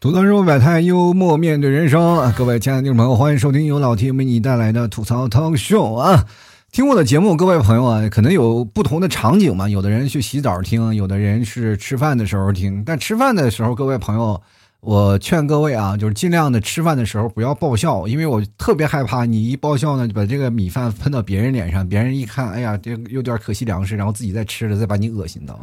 吐槽生活百态，幽默面对人生。各位亲爱的听众朋友，欢迎收听由老 T 为你带来的吐槽 talk show 啊！听我的节目，各位朋友啊，可能有不同的场景嘛。有的人去洗澡听，有的人是吃饭的时候听。但吃饭的时候，各位朋友，我劝各位啊，就是尽量的吃饭的时候不要爆笑，因为我特别害怕你一爆笑呢，就把这个米饭喷到别人脸上，别人一看，哎呀，这有点可惜粮食，然后自己再吃了，再把你恶心到。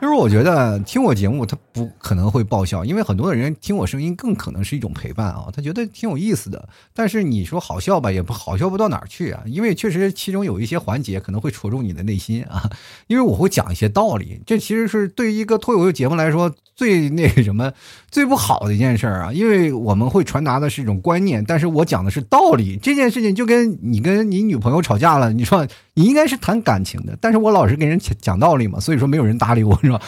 就是我觉得听我节目，他不可能会爆笑，因为很多的人听我声音更可能是一种陪伴啊，他觉得挺有意思的。但是你说好笑吧，也不好笑不到哪儿去啊，因为确实其中有一些环节可能会戳中你的内心啊，因为我会讲一些道理，这其实是对于一个脱口秀节目来说最那个什么最不好的一件事儿啊，因为我们会传达的是一种观念，但是我讲的是道理。这件事情就跟你跟你女朋友吵架了，你说。你应该是谈感情的，但是我老是跟人讲讲道理嘛，所以说没有人搭理我，是吧？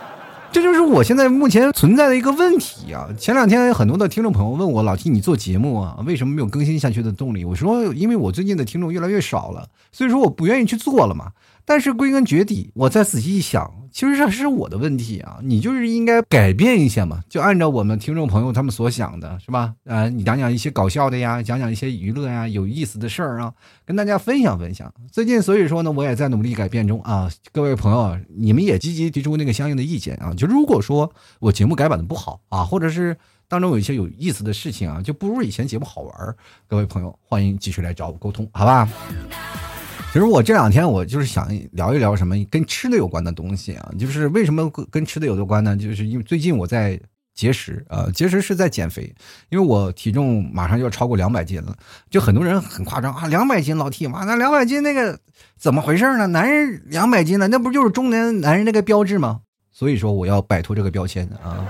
这就是我现在目前存在的一个问题啊！前两天很多的听众朋友问我，老提你做节目啊，为什么没有更新下去的动力？我说，因为我最近的听众越来越少了，所以说我不愿意去做了嘛。但是归根结底，我再仔细一想，其实这是我的问题啊！你就是应该改变一下嘛，就按照我们听众朋友他们所想的，是吧？呃，你讲讲一些搞笑的呀，讲讲一些娱乐呀，有意思的事儿啊，跟大家分享分享。最近所以说呢，我也在努力改变中啊。各位朋友，你们也积极提出那个相应的意见啊。就如果说我节目改版的不好啊，或者是当中有一些有意思的事情啊，就不如以前节目好玩各位朋友，欢迎继续来找我沟通，好吧？其实我这两天我就是想聊一聊什么跟吃的有关的东西啊，就是为什么跟吃的有关呢？就是因为最近我在节食啊，节食是在减肥，因为我体重马上就要超过两百斤了，就很多人很夸张啊，两百斤老 T 妈那两百斤那个怎么回事呢？男人两百斤呢，那不就是中年男人那个标志吗？所以说我要摆脱这个标签啊。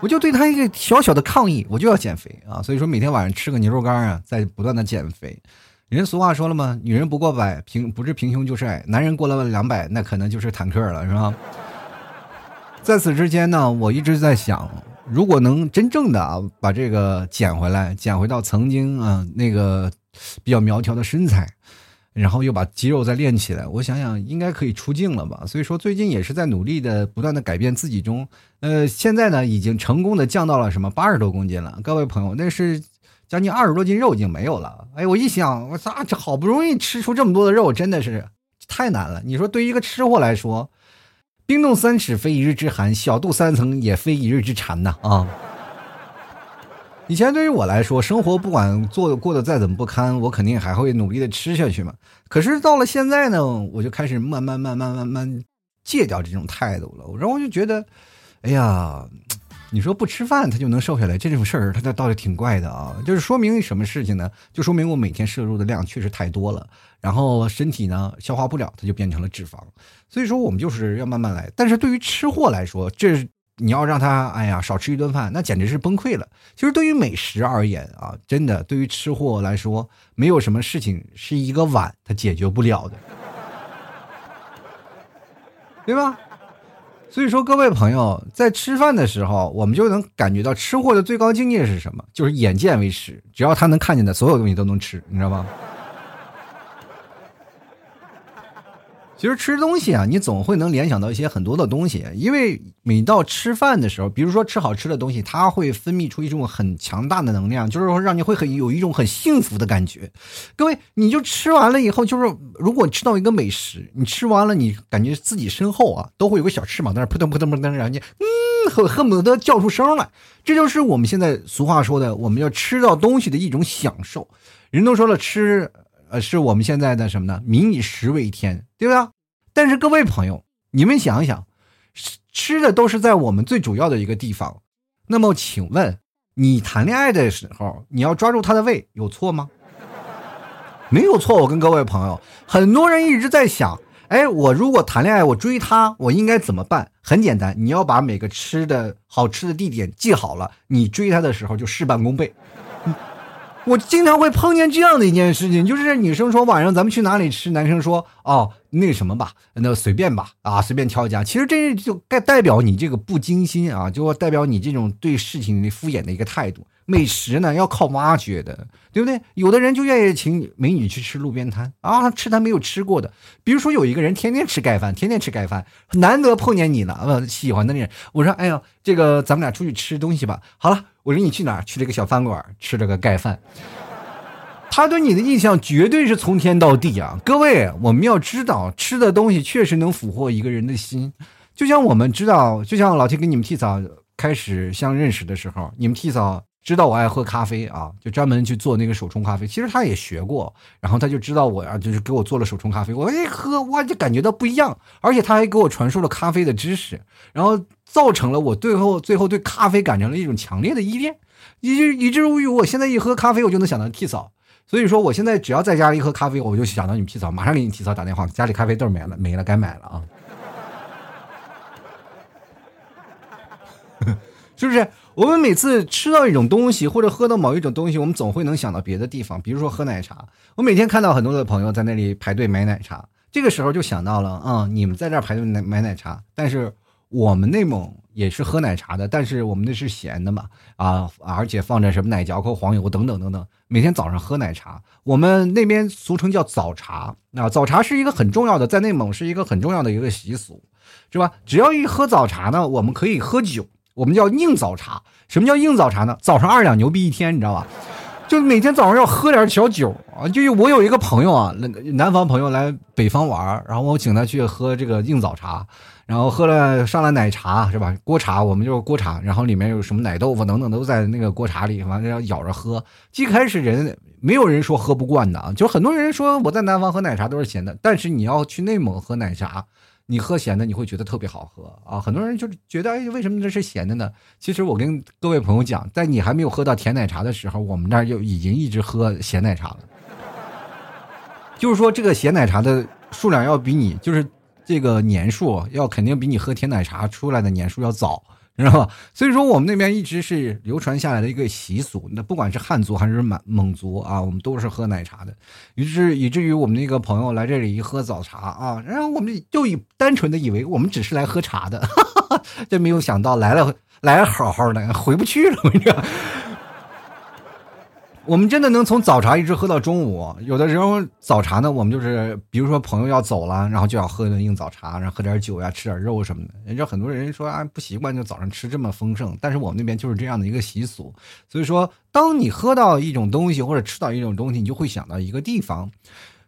我就对他一个小小的抗议，我就要减肥啊！所以说每天晚上吃个牛肉干啊，在不断的减肥。人俗话说了吗？女人不过百，平不是平胸就是矮；男人过了两百，那可能就是坦克了，是吧？在此之间呢，我一直在想，如果能真正的啊把这个减回来，减回到曾经啊那个比较苗条的身材。然后又把肌肉再练起来，我想想应该可以出镜了吧。所以说最近也是在努力的不断的改变自己中，呃，现在呢已经成功的降到了什么八十多公斤了。各位朋友，那是将近二十多斤肉已经没有了。哎，我一想，我咋这好不容易吃出这么多的肉，真的是太难了。你说对于一个吃货来说，冰冻三尺非一日之寒，小肚三层也非一日之馋呐啊。以前对于我来说，生活不管做的过得再怎么不堪，我肯定还会努力的吃下去嘛。可是到了现在呢，我就开始慢慢慢慢慢慢戒掉这种态度了。然后我就觉得，哎呀，你说不吃饭他就能瘦下来，这种事儿他倒是挺怪的啊。就是说明什么事情呢？就说明我每天摄入的量确实太多了，然后身体呢消化不了，它就变成了脂肪。所以说我们就是要慢慢来。但是对于吃货来说，这。你要让他哎呀少吃一顿饭，那简直是崩溃了。其实对于美食而言啊，真的对于吃货来说，没有什么事情是一个碗他解决不了的，对吧？所以说各位朋友在吃饭的时候，我们就能感觉到吃货的最高境界是什么？就是眼见为实，只要他能看见的所有东西都能吃，你知道吗？其实吃东西啊，你总会能联想到一些很多的东西，因为每到吃饭的时候，比如说吃好吃的东西，它会分泌出一种很强大的能量，就是说让你会很有一种很幸福的感觉。各位，你就吃完了以后，就是如果吃到一个美食，你吃完了，你感觉自己身后啊都会有个小翅膀在那扑腾扑腾扑腾，然后你嗯恨恨不得叫出声来。这就是我们现在俗话说的，我们要吃到东西的一种享受。人都说了吃。呃，是我们现在的什么呢？民以食为天，对吧？但是各位朋友，你们想一想，吃的都是在我们最主要的一个地方。那么，请问你谈恋爱的时候，你要抓住他的胃，有错吗？没有错。我跟各位朋友，很多人一直在想，哎，我如果谈恋爱，我追他，我应该怎么办？很简单，你要把每个吃的好吃的地点记好了，你追他的时候就事半功倍。我经常会碰见这样的一件事情，就是女生说晚上咱们去哪里吃，男生说哦那什么吧，那随便吧，啊随便挑一家。其实这就代代表你这个不精心啊，就代表你这种对事情的敷衍的一个态度。美食呢要靠挖掘的，对不对？有的人就愿意请美女去吃路边摊啊，吃他没有吃过的。比如说有一个人天天吃盖饭，天天吃盖饭，难得碰见你了，呃，喜欢的人，我说，哎呀，这个咱们俩出去吃东西吧。好了，我说你去哪儿？去这个小饭馆吃了个盖饭。他对你的印象绝对是从天到地啊！各位，我们要知道，吃的东西确实能俘获一个人的心。就像我们知道，就像老七跟你们替嫂开始相认识的时候，你们替嫂知道我爱喝咖啡啊，就专门去做那个手冲咖啡。其实他也学过，然后他就知道我呀，就是给我做了手冲咖啡。我一喝，哇，就感觉到不一样，而且他还给我传授了咖啡的知识，然后造成了我最后最后对咖啡感成了一种强烈的依恋，以至以至于我现在一喝咖啡，我就能想到替嫂。所以说，我现在只要在家里喝咖啡，我就想到你们替嫂，马上给你替嫂打电话，家里咖啡豆没了，没了，该买了啊！是不是？我们每次吃到一种东西，或者喝到某一种东西，我们总会能想到别的地方，比如说喝奶茶。我每天看到很多的朋友在那里排队买奶茶，这个时候就想到了，嗯，你们在这排队买买奶茶，但是。我们内蒙也是喝奶茶的，但是我们那是咸的嘛，啊，而且放着什么奶嚼口、黄油等等等等。每天早上喝奶茶，我们那边俗称叫早茶。啊，早茶是一个很重要的，在内蒙是一个很重要的一个习俗，是吧？只要一喝早茶呢，我们可以喝酒，我们叫硬早茶。什么叫硬早茶呢？早上二两牛逼一天，你知道吧？就每天早上要喝点小酒啊。就我有一个朋友啊，南方朋友来北方玩，然后我请他去喝这个硬早茶。然后喝了上了奶茶是吧？锅茶我们就是锅茶，然后里面有什么奶豆腐等等都在那个锅茶里，完了要舀着喝。一开始人没有人说喝不惯的啊，就很多人说我在南方喝奶茶都是咸的，但是你要去内蒙喝奶茶，你喝咸的你会觉得特别好喝啊。很多人就觉得哎，为什么这是咸的呢？其实我跟各位朋友讲，在你还没有喝到甜奶茶的时候，我们那就已经一直喝咸奶茶了。就是说这个咸奶茶的数量要比你就是。这个年数要肯定比你喝甜奶茶出来的年数要早，知道吧？所以说我们那边一直是流传下来的一个习俗。那不管是汉族还是满蒙族啊，我们都是喝奶茶的。于是以至于我们那个朋友来这里一喝早茶啊，然后我们就以单纯的以为我们只是来喝茶的，这没有想到来了来了好好的回不去了，我 跟你讲。我们真的能从早茶一直喝到中午。有的时候早茶呢，我们就是比如说朋友要走了，然后就要喝一顿硬早茶，然后喝点酒呀，吃点肉什么的。人家很多人说啊，不习惯就早上吃这么丰盛，但是我们那边就是这样的一个习俗。所以说，当你喝到一种东西或者吃到一种东西，你就会想到一个地方。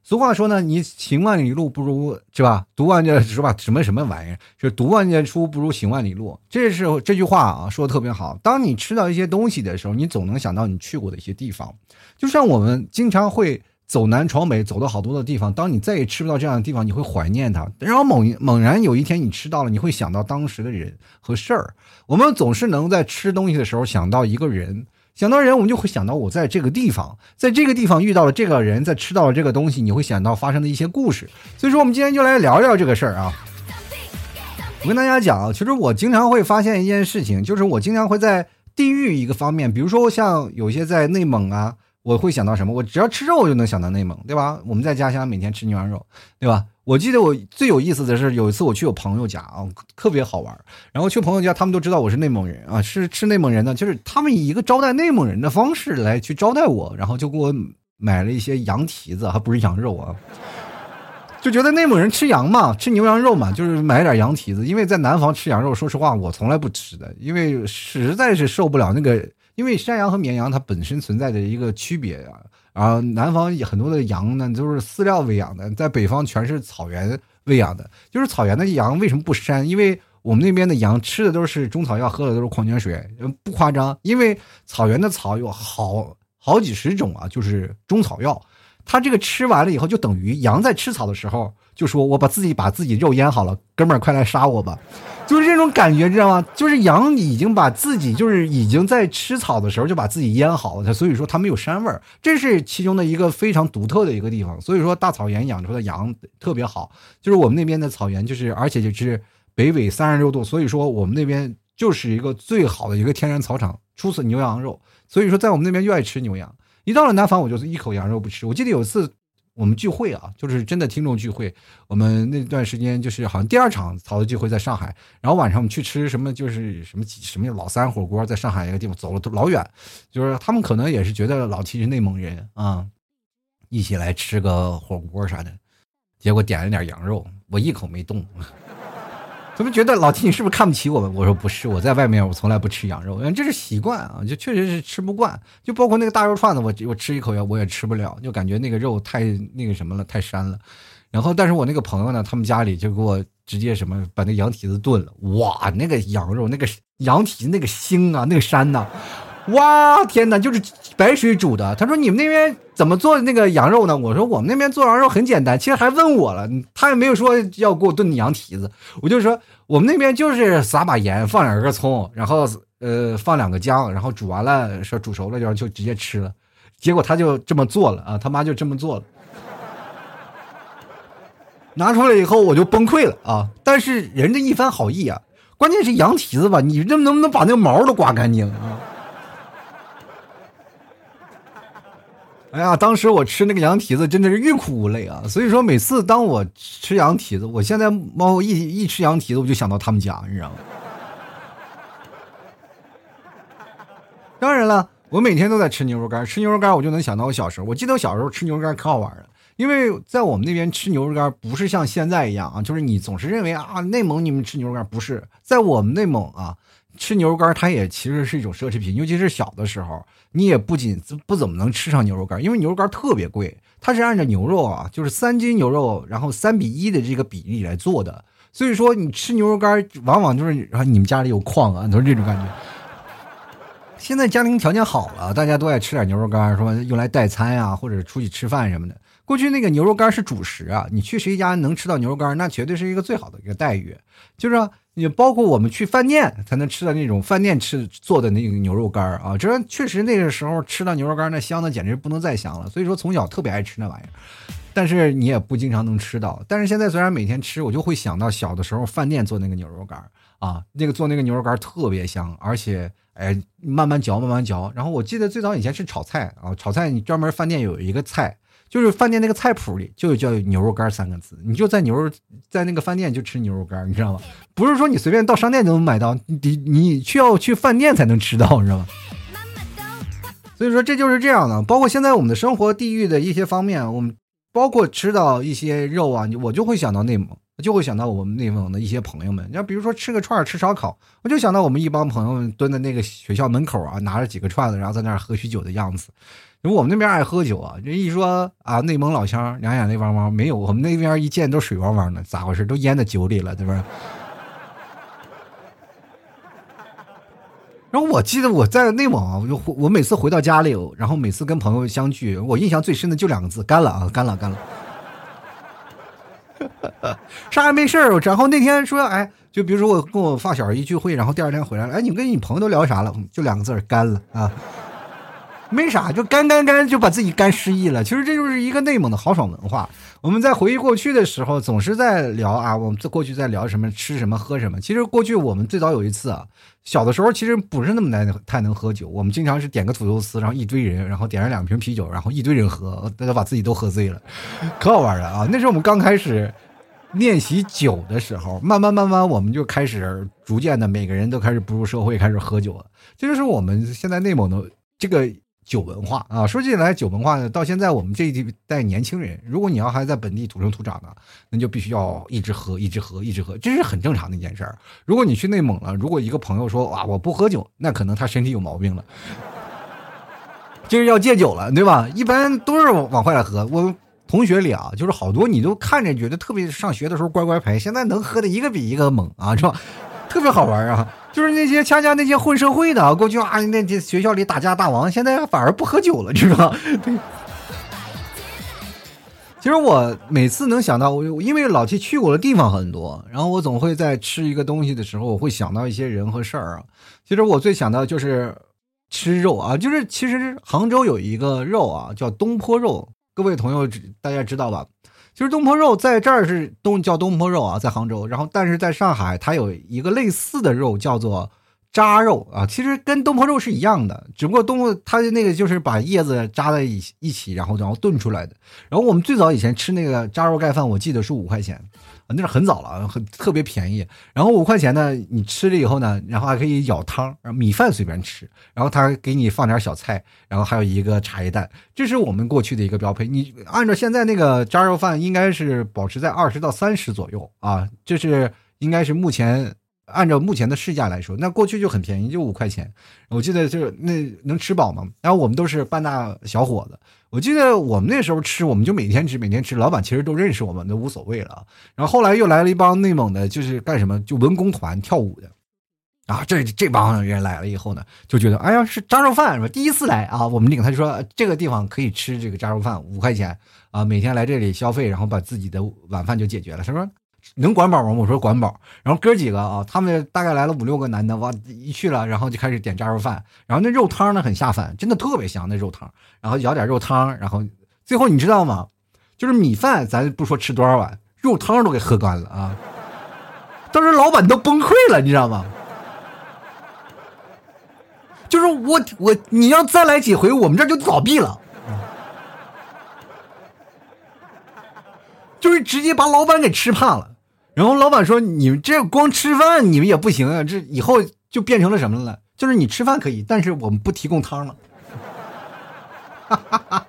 俗话说呢，你行万里路不如是吧？读万卷是吧？什么什么玩意儿？是读万卷书不如行万里路。这是这句话啊，说的特别好。当你吃到一些东西的时候，你总能想到你去过的一些地方。就像我们经常会走南闯北，走到好多的地方。当你再也吃不到这样的地方，你会怀念它。然后猛猛然有一天你吃到了，你会想到当时的人和事儿。我们总是能在吃东西的时候想到一个人。想到人，我们就会想到我在这个地方，在这个地方遇到了这个人，在吃到了这个东西，你会想到发生的一些故事。所以说，我们今天就来聊聊这个事儿啊。我跟大家讲啊，其实我经常会发现一件事情，就是我经常会在地域一个方面，比如说像有些在内蒙啊。我会想到什么？我只要吃肉，我就能想到内蒙，对吧？我们在家乡每天吃牛羊肉，对吧？我记得我最有意思的是有一次我去我朋友家啊，特别好玩。然后去朋友家，他们都知道我是内蒙人啊，是吃内蒙人的，就是他们以一个招待内蒙人的方式来去招待我，然后就给我买了一些羊蹄子，还不是羊肉啊，就觉得内蒙人吃羊嘛，吃牛羊肉嘛，就是买点羊蹄子。因为在南方吃羊肉，说实话我从来不吃的，因为实在是受不了那个。因为山羊和绵羊它本身存在的一个区别啊，啊，南方很多的羊呢都是饲料喂养的，在北方全是草原喂养的。就是草原的羊为什么不膻？因为我们那边的羊吃的都是中草药，喝的都是矿泉水，不夸张。因为草原的草有好好几十种啊，就是中草药，它这个吃完了以后，就等于羊在吃草的时候。就说我把自己把自己肉腌好了，哥们儿快来杀我吧，就是这种感觉，知道吗？就是羊已经把自己就是已经在吃草的时候就把自己腌好了，所以说它没有膻味儿，这是其中的一个非常独特的一个地方。所以说大草原养出的羊特别好，就是我们那边的草原，就是而且就是北纬三十六度，所以说我们那边就是一个最好的一个天然草场，出自牛羊肉。所以说在我们那边就爱吃牛羊，一到了南方我就是一口羊肉不吃。我记得有一次。我们聚会啊，就是真的听众聚会。我们那段时间就是好像第二场曹操聚会在上海，然后晚上我们去吃什么，就是什么什么老三火锅，在上海一个地方走了老远，就是他们可能也是觉得老七是内蒙人啊，一起来吃个火锅啥的，结果点了点羊肉，我一口没动。他们觉得老 T 你是不是看不起我们？我说不是，我在外面我从来不吃羊肉，这是习惯啊，就确实是吃不惯。就包括那个大肉串子，我我吃一口也我也吃不了，就感觉那个肉太那个什么了，太膻了。然后，但是我那个朋友呢，他们家里就给我直接什么把那羊蹄子炖了，哇，那个羊肉那个羊蹄那个腥啊，那个膻呐。哇天哪，就是白水煮的。他说你们那边怎么做那个羊肉呢？我说我们那边做羊肉很简单。其实还问我了，他也没有说要给我炖羊蹄子。我就说我们那边就是撒把盐，放两根葱，然后呃放两个姜，然后煮完了说煮熟了就就直接吃了。结果他就这么做了啊，他妈就这么做了。拿出来以后我就崩溃了啊！但是人家一番好意啊，关键是羊蹄子吧，你这能不能把那个毛都刮干净啊？哎呀，当时我吃那个羊蹄子真的是欲哭无泪啊！所以说，每次当我吃羊蹄子，我现在猫一一吃羊蹄子，我就想到他们家，你知道吗？当然了，我每天都在吃牛肉干，吃牛肉干我就能想到我小时候。我记得我小时候吃牛肉干可好玩了，因为在我们那边吃牛肉干不是像现在一样啊，就是你总是认为啊，内蒙你们吃牛肉干不是，在我们内蒙啊。吃牛肉干，它也其实是一种奢侈品，尤其是小的时候，你也不仅不怎么能吃上牛肉干，因为牛肉干特别贵，它是按照牛肉啊，就是三斤牛肉，然后三比一的这个比例来做的，所以说你吃牛肉干，往往就是然后你们家里有矿啊，都是这种感觉。现在家庭条件好了，大家都爱吃点牛肉干，说用来代餐呀，或者出去吃饭什么的。过去那个牛肉干是主食啊，你去谁家能吃到牛肉干，那绝对是一个最好的一个待遇，就是。也包括我们去饭店才能吃的那种饭店吃做的那个牛肉干啊，这确实那个时候吃到牛肉干那香的简直不能再香了。所以说从小特别爱吃那玩意儿，但是你也不经常能吃到。但是现在虽然每天吃，我就会想到小的时候饭店做那个牛肉干啊，那个做那个牛肉干特别香，而且哎慢慢嚼慢慢嚼。然后我记得最早以前是炒菜啊，炒菜你专门饭店有一个菜。就是饭店那个菜谱里就叫牛肉干三个字，你就在牛肉在那个饭店就吃牛肉干，你知道吗？不是说你随便到商店就能买到，你你需要去饭店才能吃到，你知道吗？所以说这就是这样的。包括现在我们的生活地域的一些方面，我们包括吃到一些肉啊，我就会想到内蒙，就会想到我们内蒙的一些朋友们。你要比如说吃个串儿吃烧烤，我就想到我们一帮朋友们蹲在那个学校门口啊，拿着几个串子，然后在那儿喝许酒的样子。因为我们那边爱喝酒啊，人一说啊，内蒙老乡两眼泪汪汪，没有我们那边一见都水汪汪的，咋回事？都淹在酒里了，对吧？然后我记得我在内蒙啊，我就我每次回到家里，然后每次跟朋友相聚，我印象最深的就两个字：干了啊，干了，干了。啥也没事儿，然后那天说，哎，就比如说我跟我发小一聚会，然后第二天回来了，哎，你跟你朋友都聊啥了？就两个字干了啊。没啥，就干干干就把自己干失忆了。其实这就是一个内蒙的豪爽文化。我们在回忆过去的时候，总是在聊啊，我们在过去在聊什么，吃什么，喝什么。其实过去我们最早有一次啊，小的时候其实不是那么难太能喝酒。我们经常是点个土豆丝，然后一堆人，然后点上两瓶啤酒，然后一堆人喝，大家把自己都喝醉了，可好玩了啊！那是我们刚开始练习酒的时候，慢慢慢慢我们就开始逐渐的，每个人都开始步入社会，开始喝酒了。这就是我们现在内蒙的这个。酒文化啊，说起来酒文化呢，到现在我们这一代年轻人，如果你要还在本地土生土长的，那就必须要一直喝，一直喝，一直喝，这是很正常的一件事儿。如果你去内蒙了，如果一个朋友说哇我不喝酒，那可能他身体有毛病了，就是要戒酒了，对吧？一般都是往坏了喝。我同学里啊，就是好多你都看着觉得特别上学的时候乖乖牌，现在能喝的一个比一个猛啊，是吧？特别好玩啊。就是那些恰恰那些混社会的，过去啊，那些学校里打架大王，现在反而不喝酒了，知道吗？其实我每次能想到，我因为老七去过的地方很多，然后我总会在吃一个东西的时候，我会想到一些人和事儿啊。其实我最想到就是吃肉啊，就是其实杭州有一个肉啊，叫东坡肉，各位朋友大家知道吧？其实东坡肉在这儿是东叫东坡肉啊，在杭州。然后，但是在上海，它有一个类似的肉，叫做扎肉啊，其实跟东坡肉是一样的，只不过东坡它的那个就是把叶子扎在一一起，然后然后炖出来的。然后我们最早以前吃那个扎肉盖饭，我记得是五块钱。那是很早了，很特别便宜。然后五块钱呢，你吃了以后呢，然后还可以舀汤，米饭随便吃。然后他给你放点小菜，然后还有一个茶叶蛋，这是我们过去的一个标配。你按照现在那个加肉饭，应该是保持在二十到三十左右啊，这是应该是目前。按照目前的市价来说，那过去就很便宜，就五块钱。我记得就是那能吃饱吗？然后我们都是半大小伙子。我记得我们那时候吃，我们就每天吃，每天吃。老板其实都认识我们，都无所谓了。然后后来又来了一帮内蒙的，就是干什么？就文工团跳舞的。啊，这这帮人来了以后呢，就觉得哎呀是扎肉饭是吧？第一次来啊，我们领他就说这个地方可以吃这个扎肉饭，五块钱啊，每天来这里消费，然后把自己的晚饭就解决了。他说。能管饱吗？我说管饱。然后哥几个啊，他们大概来了五六个男的，哇，一去了，然后就开始点炸肉饭。然后那肉汤呢很下饭，真的特别香那肉汤。然后舀点肉汤，然后最后你知道吗？就是米饭，咱不说吃多少碗，肉汤都给喝干了啊！当时老板都崩溃了，你知道吗？就是我我你要再来几回，我们这就倒闭了。就是直接把老板给吃怕了。然后老板说：“你们这光吃饭，你们也不行啊！这以后就变成了什么了？就是你吃饭可以，但是我们不提供汤了。”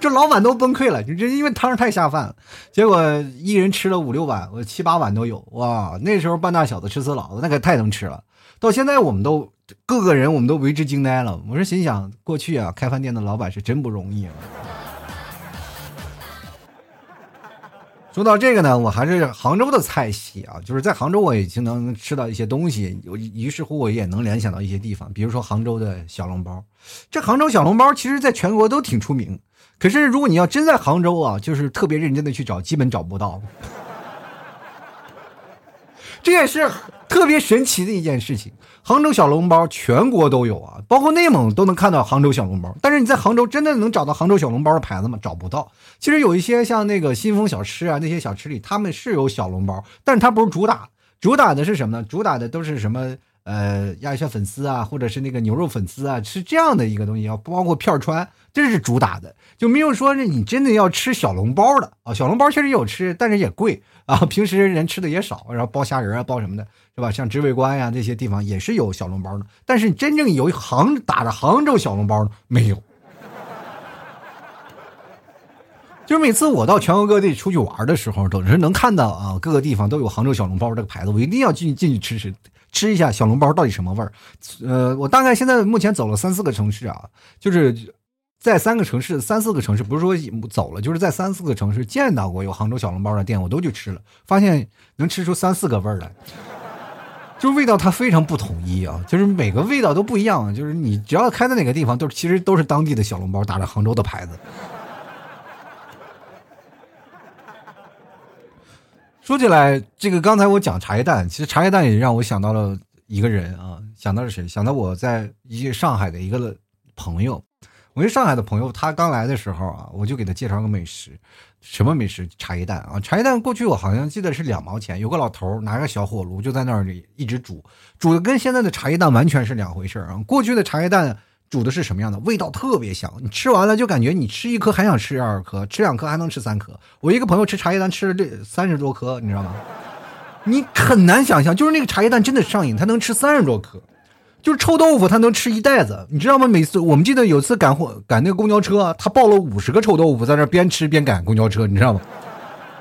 这老板都崩溃了，就这因为汤太下饭了。结果一人吃了五六碗，我七八碗都有。哇，那时候半大小子吃死老子，那可太能吃了。到现在我们都各个人我们都为之惊呆了。我是心想，过去啊，开饭店的老板是真不容易啊。说到这个呢，我还是杭州的菜系啊，就是在杭州我也经能吃到一些东西，于是乎我也能联想到一些地方，比如说杭州的小笼包。这杭州小笼包其实在全国都挺出名，可是如果你要真在杭州啊，就是特别认真的去找，基本找不到。这也是特别神奇的一件事情。杭州小笼包全国都有啊，包括内蒙都能看到杭州小笼包。但是你在杭州真的能找到杭州小笼包的牌子吗？找不到。其实有一些像那个新丰小吃啊，那些小吃里他们是有小笼包，但是它不是主打，主打的是什么呢？主打的都是什么？呃，鸭血粉丝啊，或者是那个牛肉粉丝啊，是这样的一个东西，要包括片儿川，这是主打的，就没有说是你真的要吃小笼包的啊。小笼包确实有吃，但是也贵啊，平时人吃的也少，然后包虾仁啊，包什么的，是吧？像知味观呀这些地方也是有小笼包的，但是真正有杭打着杭州小笼包的没有。就是每次我到全国各地出去玩的时候，总是能看到啊，各个地方都有杭州小笼包这个牌子，我一定要进进去吃吃。吃一下小笼包到底什么味儿？呃，我大概现在目前走了三四个城市啊，就是在三个城市、三四个城市，不是说走了，就是在三四个城市见到过有杭州小笼包的店，我都去吃了，发现能吃出三四个味儿来，就是味道它非常不统一啊，就是每个味道都不一样，就是你只要开在哪个地方，都其实都是当地的小笼包，打着杭州的牌子。说起来，这个刚才我讲茶叶蛋，其实茶叶蛋也让我想到了一个人啊，想到了谁？想到我在一个上海的一个朋友。我一上海的朋友，他刚来的时候啊，我就给他介绍个美食，什么美食？茶叶蛋啊！茶叶蛋过去我好像记得是两毛钱，有个老头拿个小火炉就在那里一直煮，煮的跟现在的茶叶蛋完全是两回事啊！过去的茶叶蛋。煮的是什么样的？味道特别香，你吃完了就感觉你吃一颗还想吃二颗，吃两颗还能吃三颗。我一个朋友吃茶叶蛋吃了这三十多颗，你知道吗？你很难想象，就是那个茶叶蛋真的上瘾，他能吃三十多颗，就是臭豆腐他能吃一袋子，你知道吗？每次我们记得有次赶货赶那个公交车，他抱了五十个臭豆腐在那边吃边赶公交车，你知道吗？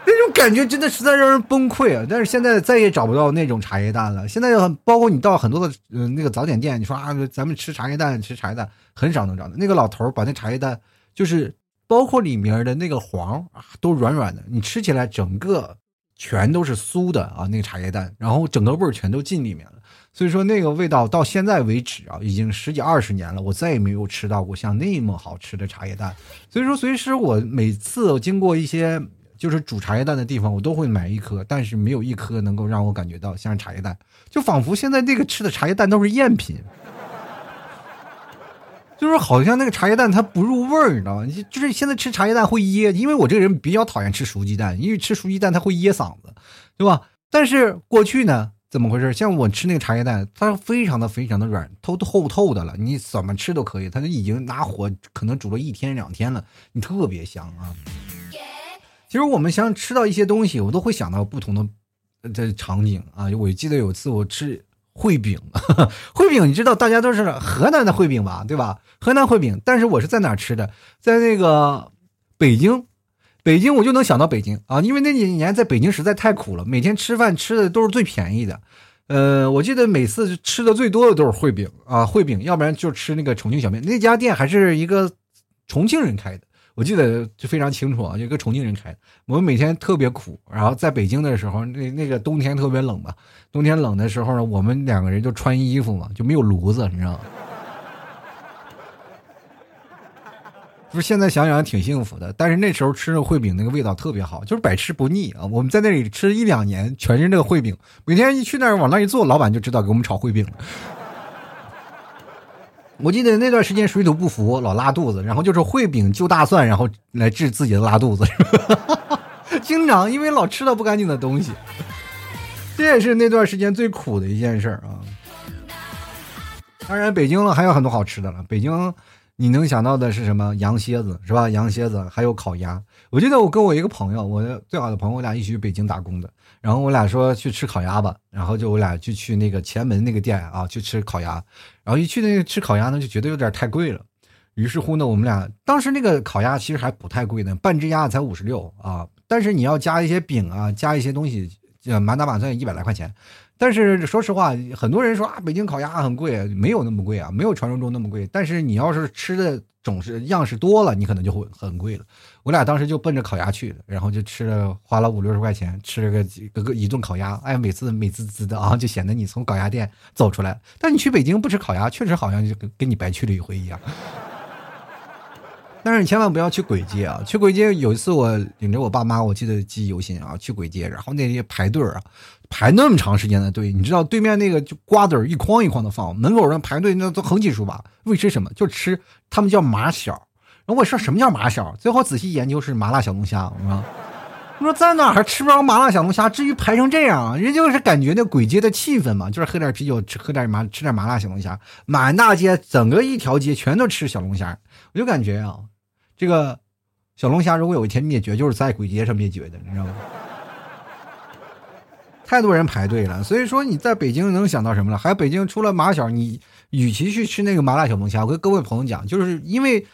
那种感觉真的实在让人崩溃啊！但是现在再也找不到那种茶叶蛋了。现在包括你到很多的嗯那个早点店，你说啊，咱们吃茶叶蛋，吃茶叶蛋很少能找到。那个老头把那茶叶蛋，就是包括里面的那个黄啊，都软软的，你吃起来整个全都是酥的啊，那个茶叶蛋，然后整个味儿全都进里面了。所以说那个味道到现在为止啊，已经十几二十年了，我再也没有吃到过像那么好吃的茶叶蛋。所以说，随时我每次经过一些。就是煮茶叶蛋的地方，我都会买一颗，但是没有一颗能够让我感觉到像茶叶蛋，就仿佛现在那个吃的茶叶蛋都是赝品，就是好像那个茶叶蛋它不入味儿，你知道吗？就是现在吃茶叶蛋会噎，因为我这个人比较讨厌吃熟鸡蛋，因为吃熟鸡蛋它会噎嗓子，对吧？但是过去呢，怎么回事？像我吃那个茶叶蛋，它非常的非常的软，透透透的了，你怎么吃都可以。它就已经拿火可能煮了一天两天了，你特别香啊。其实我们想吃到一些东西，我都会想到不同的的场景啊。我记得有一次我吃烩饼，烩饼你知道大家都是河南的烩饼吧，对吧？河南烩饼，但是我是在哪吃的？在那个北京。北京我就能想到北京啊，因为那几年在北京实在太苦了，每天吃饭吃的都是最便宜的，呃，我记得每次吃的最多的都是烩饼啊，烩饼，要不然就吃那个重庆小面。那家店还是一个重庆人开的，我记得就非常清楚啊，一个重庆人开的。我们每天特别苦，然后在北京的时候，那那个冬天特别冷嘛，冬天冷的时候呢，我们两个人就穿衣服嘛，就没有炉子，你知道吗？不是现在想想挺幸福的，但是那时候吃那烩饼那个味道特别好，就是百吃不腻啊！我们在那里吃一两年，全是那个烩饼，每天一去那儿往那一坐，老板就知道给我们炒烩饼。我记得那段时间水土不服，老拉肚子，然后就是烩饼就大蒜，然后来治自己的拉肚子，经常因为老吃到不干净的东西，这也是那段时间最苦的一件事啊。当然，北京了还有很多好吃的了，北京。你能想到的是什么？羊蝎子是吧？羊蝎子还有烤鸭。我记得我跟我一个朋友，我的最好的朋友，我俩一起去北京打工的。然后我俩说去吃烤鸭吧，然后就我俩就去那个前门那个店啊，去吃烤鸭。然后一去那个吃烤鸭呢，就觉得有点太贵了。于是乎呢，我们俩当时那个烤鸭其实还不太贵呢，半只鸭才五十六啊。但是你要加一些饼啊，加一些东西，满打满算一百来块钱。但是说实话，很多人说啊，北京烤鸭很贵，没有那么贵啊，没有传说中那么贵。但是你要是吃的种式样式多了，你可能就会很贵了。我俩当时就奔着烤鸭去的，然后就吃了，花了五六十块钱吃了个个个一顿烤鸭。哎，每次美滋滋的啊，就显得你从烤鸭店走出来。但你去北京不吃烤鸭，确实好像就跟跟你白去了一回一样。但是你千万不要去簋街啊！去簋街有一次我领着我爸妈，我记得记忆犹新啊，去簋街，然后那些排队啊。排那么长时间的队，你知道对面那个就瓜子儿一筐一筐的放，门口人排队那都横七竖八，为吃什么？就吃他们叫麻小。然后我说什么叫麻小？最后仔细研究是麻辣小龙虾。我说，我说在哪还吃不着麻辣小龙虾？至于排成这样，人就是感觉那鬼街的气氛嘛，就是喝点啤酒，吃喝点麻，吃点麻辣小龙虾，满大街整个一条街全都吃小龙虾。我就感觉啊，这个小龙虾如果有一天灭绝，就是在鬼街上灭绝的，你知道吗？太多人排队了，所以说你在北京能想到什么了？还有北京除了麻小，你与其去吃那个麻辣小龙虾，我跟各位朋友讲，就是因为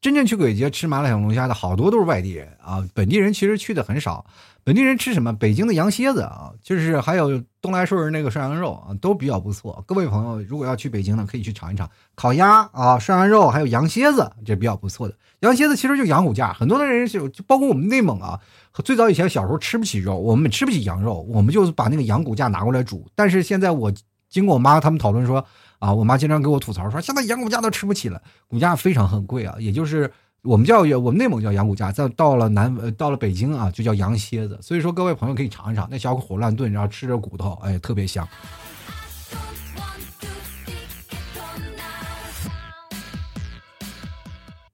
真正去鬼街吃麻辣小龙虾的好多都是外地人啊，本地人其实去的很少。本地人吃什么？北京的羊蝎子啊，就是还有东来顺那个涮羊肉啊，都比较不错。各位朋友，如果要去北京呢，可以去尝一尝烤鸭啊、涮羊肉，还有羊蝎子，这比较不错的。羊蝎子其实就羊骨架，很多的人就就包括我们内蒙啊，最早以前小时候吃不起肉，我们吃不起羊肉，我们就把那个羊骨架拿过来煮。但是现在我经过我妈他们讨论说啊，我妈经常给我吐槽说，现在羊骨架都吃不起了，骨架非常很贵啊，也就是。我们叫我们内蒙叫羊骨架，再到了南呃到了北京啊，就叫羊蝎子。所以说各位朋友可以尝一尝，那小火乱炖，然后吃着骨头，哎，特别香。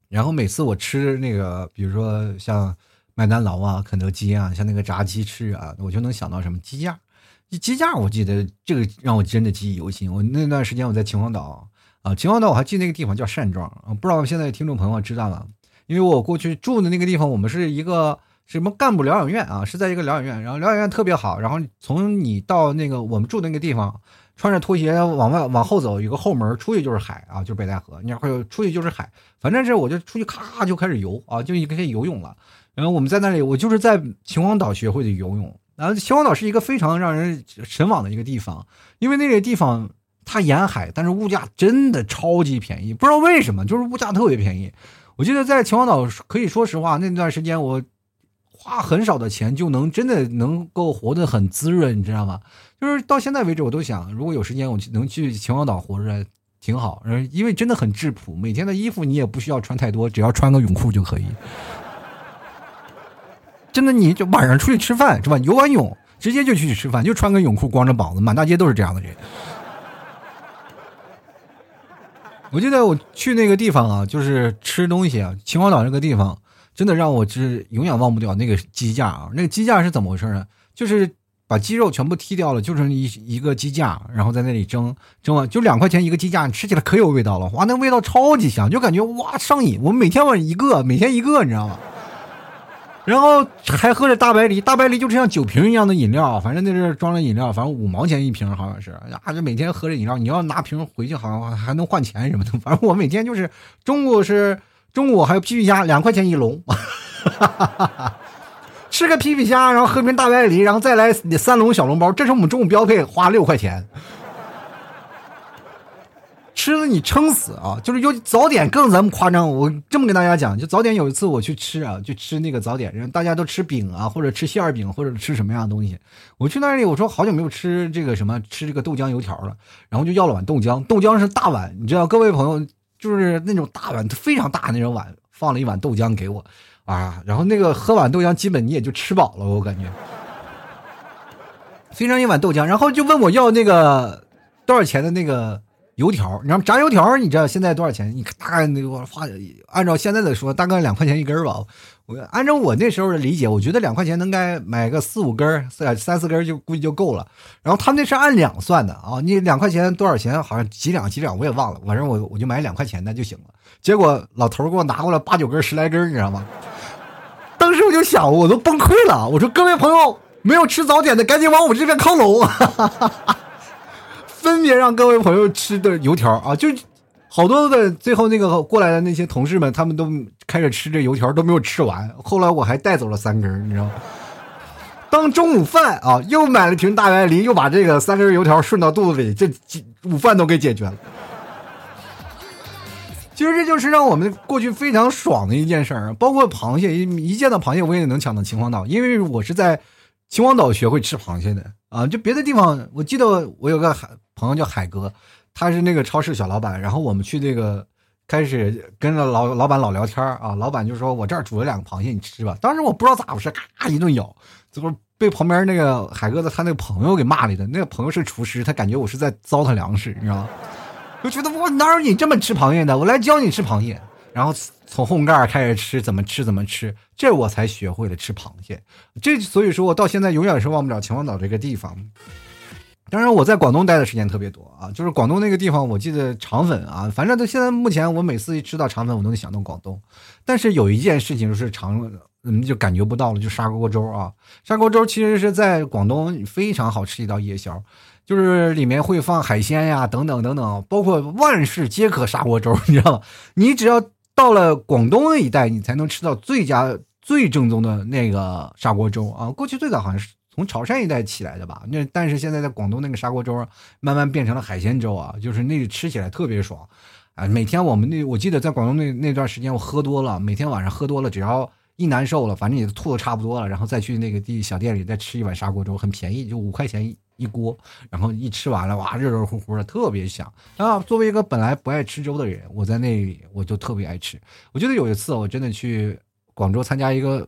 然后每次我吃那个，比如说像麦当劳啊、肯德基啊，像那个炸鸡翅啊，我就能想到什么鸡架。鸡架，我记得这个让我真的记忆犹新。我那段时间我在秦皇岛啊，秦皇岛我还记得那个地方叫单庄啊，不知道现在听众朋友知道吗？因为我过去住的那个地方，我们是一个什么干部疗养院啊，是在一个疗养院，然后疗养院特别好，然后从你到那个我们住的那个地方，穿着拖鞋往外往后走，有个后门，出去就是海啊，就是北戴河，你会出去就是海，反正是我就出去咔就开始游啊，就可以游泳了。然后我们在那里，我就是在秦皇岛学会的游泳。然后秦皇岛是一个非常让人神往的一个地方，因为那个地方它沿海，但是物价真的超级便宜，不知道为什么，就是物价特别便宜。我记得在秦皇岛，可以说实话，那段时间我花很少的钱就能真的能够活得很滋润，你知道吗？就是到现在为止，我都想，如果有时间，我能去秦皇岛活着挺好，因为真的很质朴，每天的衣服你也不需要穿太多，只要穿个泳裤就可以。真的，你就晚上出去吃饭是吧？游完泳直接就去吃饭，就穿个泳裤，光着膀子，满大街都是这样的人。我记得我去那个地方啊，就是吃东西啊，秦皇岛那个地方真的让我就是永远忘不掉那个鸡架啊。那个鸡架是怎么回事呢？就是把鸡肉全部剔掉了，就剩一一个鸡架，然后在那里蒸，蒸完就两块钱一个鸡架，吃起来可有味道了，哇，那味道超级香，就感觉哇上瘾。我每天晚上一个，每天一个，你知道吗？然后还喝着大白梨，大白梨就是像酒瓶一样的饮料，反正那是装了饮料，反正五毛钱一瓶，好像是啊，就每天喝着饮料，你要拿瓶回去，好像还能换钱什么的。反正我每天就是中午是中午还有皮皮虾，两块钱一笼，吃个皮皮虾，然后喝瓶大白梨，然后再来三笼小笼包，这是我们中午标配，花六块钱。吃的你撑死啊！就是有早点更咱们夸张。我这么跟大家讲，就早点有一次我去吃啊，就吃那个早点，人大家都吃饼啊，或者吃馅儿饼，或者吃什么样的东西。我去那里，我说好久没有吃这个什么，吃这个豆浆油条了，然后就要了碗豆浆。豆浆是大碗，你知道，各位朋友就是那种大碗，非常大那种碗，放了一碗豆浆给我啊。然后那个喝碗豆浆，基本你也就吃饱了，我感觉。非常一碗豆浆，然后就问我要那个多少钱的那个。油条，你知道吗炸油条，你知道现在多少钱？你大概那个发，按照现在的说，大概两块钱一根吧。我按照我那时候的理解，我觉得两块钱能该买个四五根，三三四根就估计就够了。然后他们那是按两算的啊，你两块钱多少钱？好像几两几两我也忘了，反正我我就买两块钱的就行了。结果老头给我拿过来八九根十来根，你知道吗？当时我就想，我都崩溃了。我说各位朋友，没有吃早点的，赶紧往我这边靠拢。哈哈哈哈分别让各位朋友吃的油条啊，就好多的。最后那个过来的那些同事们，他们都开始吃这油条，都没有吃完。后来我还带走了三根，你知道吗？当中午饭啊，又买了瓶大白梨，又把这个三根油条顺到肚子里，这午饭都给解决了。其实这就是让我们过去非常爽的一件事儿。包括螃蟹，一一见到螃蟹我也能抢到秦皇岛，因为我是在秦皇岛学会吃螃蟹的啊。就别的地方，我记得我有个海。朋友叫海哥，他是那个超市小老板。然后我们去那个开始跟着老老板老聊天啊，老板就说：“我这儿煮了两个螃蟹，你吃吧。”当时我不知道咋回事，咔一顿咬，最后被旁边那个海哥的他那个朋友给骂了的。那个朋友是厨师，他感觉我是在糟蹋粮食，你知道吗？就觉得我哪有你这么吃螃蟹的？我来教你吃螃蟹。然后从后盖开始吃，怎么吃怎么吃，这我才学会了吃螃蟹。这所以说我到现在永远是忘不了秦皇岛这个地方。当然，我在广东待的时间特别多啊，就是广东那个地方，我记得肠粉啊，反正到现在目前我每次一吃到肠粉，我都能想到广东。但是有一件事情是肠，嗯，就感觉不到了，就砂锅粥啊。砂锅粥其实是在广东非常好吃一道夜宵，就是里面会放海鲜呀，等等等等，包括万事皆可砂锅粥，你知道吗？你只要到了广东那一带，你才能吃到最佳、最正宗的那个砂锅粥啊。过去最早好像是。从潮汕一带起来的吧，那但是现在在广东那个砂锅粥慢慢变成了海鲜粥啊，就是那个吃起来特别爽，啊，每天我们那我记得在广东那那段时间我喝多了，每天晚上喝多了，只要一难受了，反正也吐的差不多了，然后再去那个地小店里再吃一碗砂锅粥，很便宜，就五块钱一一锅，然后一吃完了哇，热热乎乎的，特别香啊。作为一个本来不爱吃粥的人，我在那里我就特别爱吃。我记得有一次我真的去广州参加一个。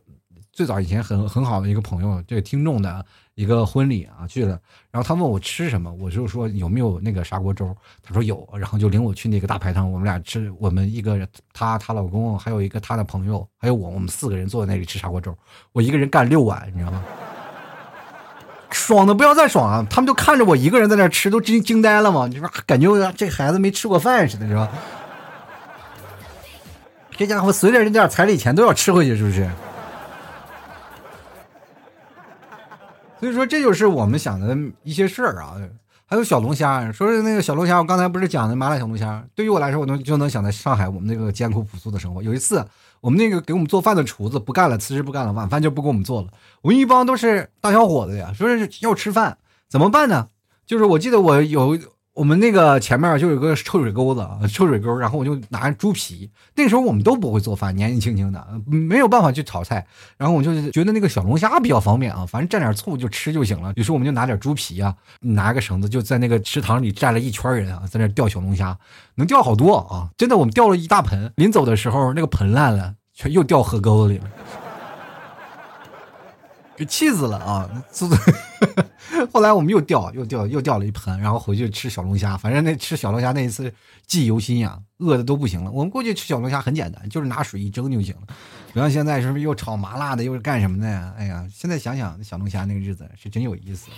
最早以前很很好的一个朋友，这个听众的一个婚礼啊去了，然后他问我吃什么，我就说有没有那个砂锅粥，他说有，然后就领我去那个大排档，我们俩吃，我们一个她她老公还有一个她的朋友还有我，我们四个人坐在那里吃砂锅粥，我一个人干六碗，你知道吗？爽的不要再爽啊！他们就看着我一个人在那吃，都惊惊呆了嘛，你说感觉这孩子没吃过饭似的，是吧？这家伙随着人点彩礼钱都要吃回去，是不是？所以说，这就是我们想的一些事儿啊。还有小龙虾，说是那个小龙虾，我刚才不是讲的麻辣小龙虾。对于我来说，我能就能想在上海我们那个艰苦朴素的生活。有一次，我们那个给我们做饭的厨子不干了，辞职不干了，晚饭就不给我们做了。我们一帮都是大小伙子呀，说是要吃饭，怎么办呢？就是我记得我有。我们那个前面就有个臭水沟子，臭水沟，然后我就拿猪皮。那时候我们都不会做饭，年纪轻轻的，没有办法去炒菜。然后我就觉得那个小龙虾比较方便啊，反正蘸点醋就吃就行了。于是我们就拿点猪皮啊，拿个绳子就在那个池塘里站了一圈人啊，在那钓小龙虾，能钓好多啊！真的，我们钓了一大盆。临走的时候，那个盆烂了，全又掉河沟子里了，给气死了啊！后来我们又钓，又钓，又钓了一盆，然后回去吃小龙虾。反正那吃小龙虾那一次记忆犹新呀，饿的都不行了。我们过去吃小龙虾很简单，就是拿水一蒸就行了。不像现在是不是又炒麻辣的，又是干什么的呀？哎呀，现在想想小龙虾那个日子是真有意思。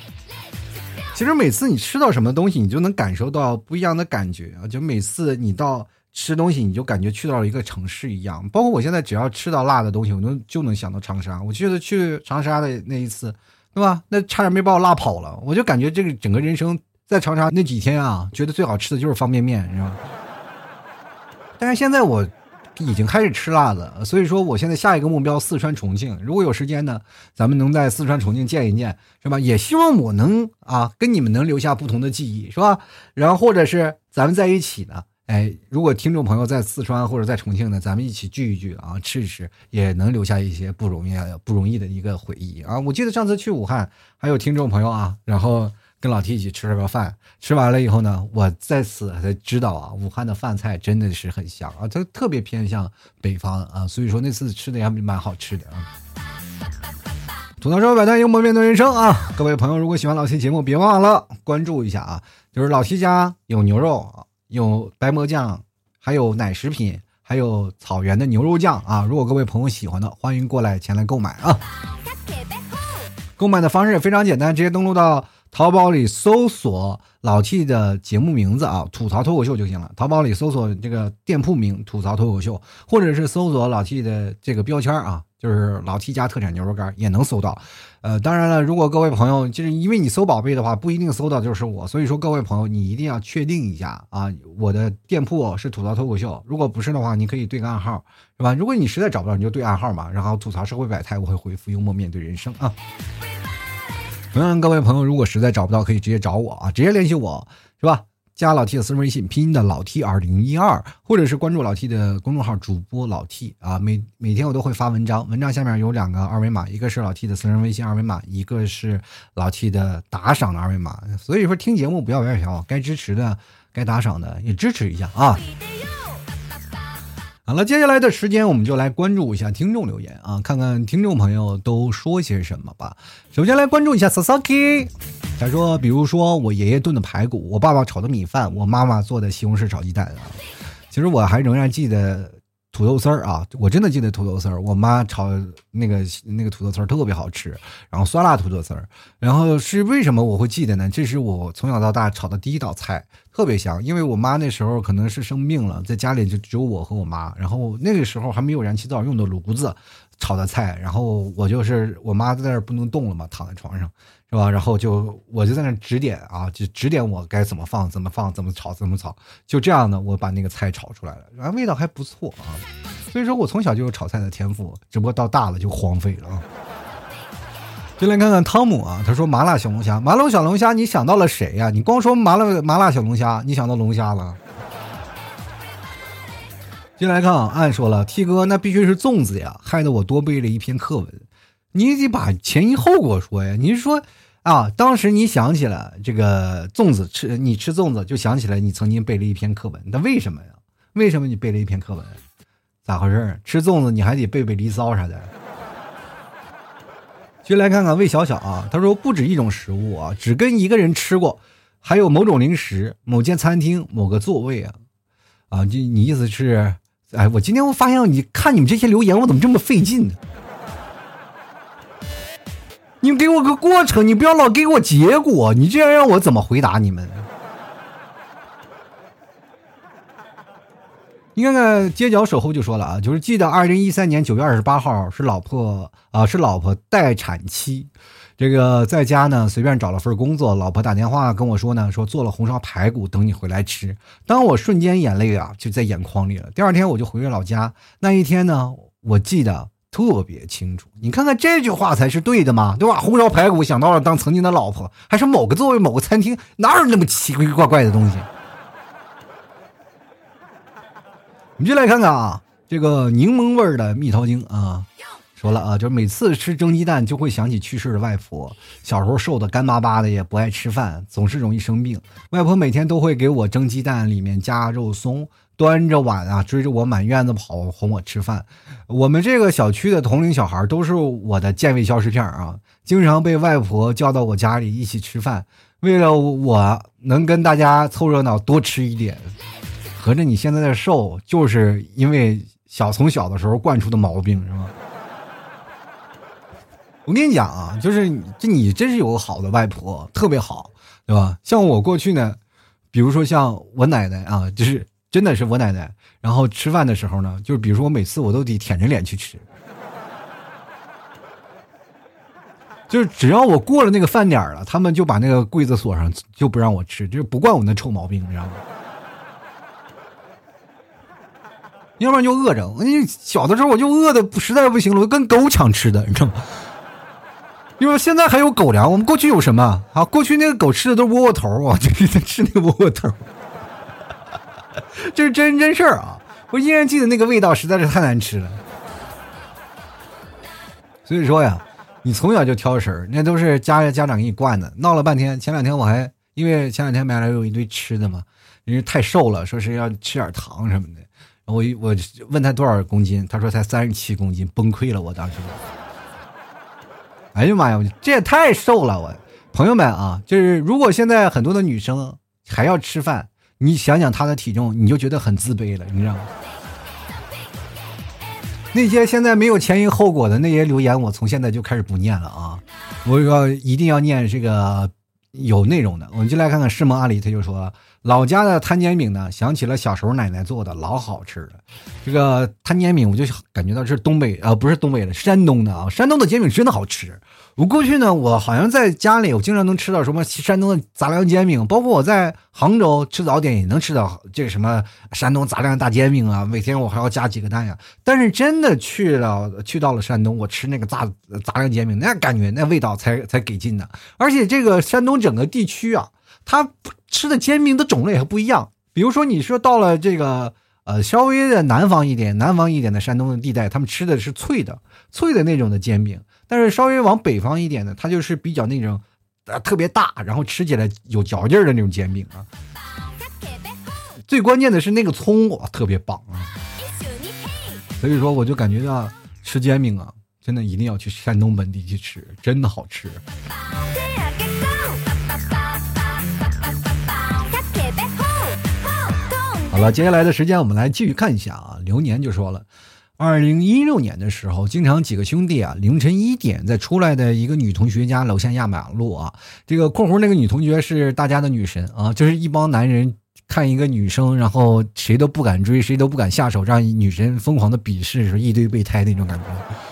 其实每次你吃到什么东西，你就能感受到不一样的感觉啊！就每次你到吃东西，你就感觉去到了一个城市一样。包括我现在只要吃到辣的东西，我能就能想到长沙。我记得去长沙的那一次。对吧？那差点没把我辣跑了。我就感觉这个整个人生在长沙那几天啊，觉得最好吃的就是方便面，是吧？但是现在我已经开始吃辣了，所以说我现在下一个目标四川重庆。如果有时间呢，咱们能在四川重庆见一见，是吧？也希望我能啊，跟你们能留下不同的记忆，是吧？然后或者是咱们在一起呢。哎，如果听众朋友在四川或者在重庆呢，咱们一起聚一聚啊，吃一吃，也能留下一些不容易、不容易的一个回忆啊。我记得上次去武汉，还有听众朋友啊，然后跟老 T 一起吃了个饭，吃完了以后呢，我在此才知道啊，武汉的饭菜真的是很香啊，它特别偏向北方啊，所以说那次吃的也蛮好吃的啊。吐槽社会百态，幽默面对人生啊！各位朋友，如果喜欢老 T 节目，别忘了关注一下啊，就是老 T 家有牛肉啊。有白馍酱，还有奶食品，还有草原的牛肉酱啊！如果各位朋友喜欢的，欢迎过来前来购买啊！购买的方式非常简单，直接登录到淘宝里搜索老 T 的节目名字啊，吐槽脱口秀就行了。淘宝里搜索这个店铺名“吐槽脱口秀”，或者是搜索老 T 的这个标签啊。就是老 T 家特产牛肉干也能搜到，呃，当然了，如果各位朋友就是因为你搜宝贝的话，不一定搜到就是我，所以说各位朋友你一定要确定一下啊，我的店铺是吐槽脱口秀，如果不是的话，你可以对个暗号，是吧？如果你实在找不到，你就对暗号嘛，然后吐槽社会百态，我会回复幽默面对人生啊。同样，各位朋友如果实在找不到，可以直接找我啊，直接联系我，是吧？加老 T 的私人微信，拼音的老 T 二零一二，或者是关注老 T 的公众号主播老 T 啊，每每天我都会发文章，文章下面有两个二维码，一个是老 T 的私人微信二维码，一个是老 T 的打赏的二维码。所以说听节目不要白嫖，该支持的、该打赏的也支持一下啊。好了，接下来的时间我们就来关注一下听众留言啊，看看听众朋友都说些什么吧。首先来关注一下 Sasaki，他说，比如说我爷爷炖的排骨，我爸爸炒的米饭，我妈妈做的西红柿炒鸡蛋啊。其实我还仍然记得。土豆丝儿啊，我真的记得土豆丝儿。我妈炒那个那个土豆丝儿特别好吃，然后酸辣土豆丝儿。然后是为什么我会记得呢？这是我从小到大炒的第一道菜，特别香。因为我妈那时候可能是生病了，在家里就只有我和我妈。然后那个时候还没有燃气灶，用的炉子炒的菜。然后我就是我妈在那儿不能动了嘛，躺在床上。是吧？然后就我就在那儿指点啊，就指点我该怎么放，怎么放，怎么炒，怎么炒。就这样呢，我把那个菜炒出来了，然后味道还不错啊。所以说我从小就有炒菜的天赋，只不过到大了就荒废了啊。就来看看汤姆啊，他说麻辣小龙虾，麻辣小龙虾，你想到了谁呀？你光说麻辣麻辣小龙虾，你想到龙虾了。进来看啊，按说了，T 哥那必须是粽子呀，害得我多背了一篇课文。你得把前因后果说呀，你是说？啊，当时你想起了这个粽子吃，你吃粽子就想起来你曾经背了一篇课文，那为什么呀？为什么你背了一篇课文？咋回事？吃粽子你还得背背离骚啥的？就来看看魏小小啊，他说不止一种食物啊，只跟一个人吃过，还有某种零食、某间餐厅、某个座位啊，啊，就你意思是，哎，我今天我发现你看你们这些留言，我怎么这么费劲呢？你们给我个过程，你不要老给我结果，你这样让我怎么回答你们？你看看街角守候就说了啊，就是记得二零一三年九月二十八号是老婆啊，是老婆待产期，这个在家呢随便找了份工作，老婆打电话跟我说呢，说做了红烧排骨等你回来吃，当我瞬间眼泪啊就在眼眶里了。第二天我就回了老家，那一天呢，我记得。特别清楚，你看看这句话才是对的嘛，对吧？红烧排骨想到了当曾经的老婆，还是某个座位、某个餐厅，哪有那么奇奇怪怪的东西？我们就来看看啊，这个柠檬味的蜜桃精啊，说了啊，就是每次吃蒸鸡蛋就会想起去世的外婆。小时候瘦的干巴巴的，也不爱吃饭，总是容易生病。外婆每天都会给我蒸鸡蛋，里面加肉松，端着碗啊追着我满院子跑，哄我吃饭。我们这个小区的同龄小孩都是我的健胃消食片啊，经常被外婆叫到我家里一起吃饭。为了我能跟大家凑热闹，多吃一点。合着你现在的瘦，就是因为小从小的时候惯出的毛病，是吗？我跟你讲啊，就是这你真是有个好的外婆，特别好，对吧？像我过去呢，比如说像我奶奶啊，就是真的是我奶奶。然后吃饭的时候呢，就是比如说我每次我都得舔着脸去吃，就是只要我过了那个饭点了，他们就把那个柜子锁上，就不让我吃，就是不惯我那臭毛病，你知道吗？要不然就饿着，我那小的时候我就饿的实在不行了，我跟狗抢吃的，你知道吗？因为现在还有狗粮，我们过去有什么啊？过去那个狗吃的都是窝窝头啊，就是在吃那个窝窝头，这是真真事儿啊！我依然记得那个味道实在是太难吃了。所以说呀，你从小就挑食儿，那都是家家长给你惯的。闹了半天，前两天我还因为前两天买了有一堆吃的嘛，因为太瘦了，说是要吃点糖什么的。我我问他多少公斤，他说才三十七公斤，崩溃了。我当时，哎呀妈呀，这也太瘦了！我朋友们啊，就是如果现在很多的女生还要吃饭，你想想她的体重，你就觉得很自卑了，你知道吗？那些现在没有前因后果的那些留言，我从现在就开始不念了啊！我要一定要念这个有内容的。我们就来看看世蒙阿里，他就说。老家的摊煎饼呢，想起了小时候奶奶做的，老好吃了。这个摊煎饼，我就感觉到是东北啊，不是东北的，山东的啊。山东的煎饼真的好吃。我过去呢，我好像在家里，我经常能吃到什么山东的杂粮煎饼，包括我在杭州吃早点也能吃到这什么山东杂粮大煎饼啊。每天我还要加几个蛋呀。但是真的去了，去到了山东，我吃那个杂杂粮煎饼，那感觉那味道才才给劲呢。而且这个山东整个地区啊。他吃的煎饼的种类还不一样，比如说你说到了这个呃稍微的南方一点、南方一点的山东的地带，他们吃的是脆的、脆的那种的煎饼；但是稍微往北方一点的，它就是比较那种呃特别大，然后吃起来有嚼劲儿的那种煎饼啊。最关键的是那个葱哇，特别棒啊！所以说，我就感觉到吃煎饼啊，真的一定要去山东本地去吃，真的好吃。了，接下来的时间我们来继续看一下啊。流年就说了，二零一六年的时候，经常几个兄弟啊，凌晨一点在出来的一个女同学家楼下压马路啊。这个括弧那个女同学是大家的女神啊，就是一帮男人看一个女生，然后谁都不敢追，谁都不敢下手，让女神疯狂的鄙视，说一堆备胎那种感觉。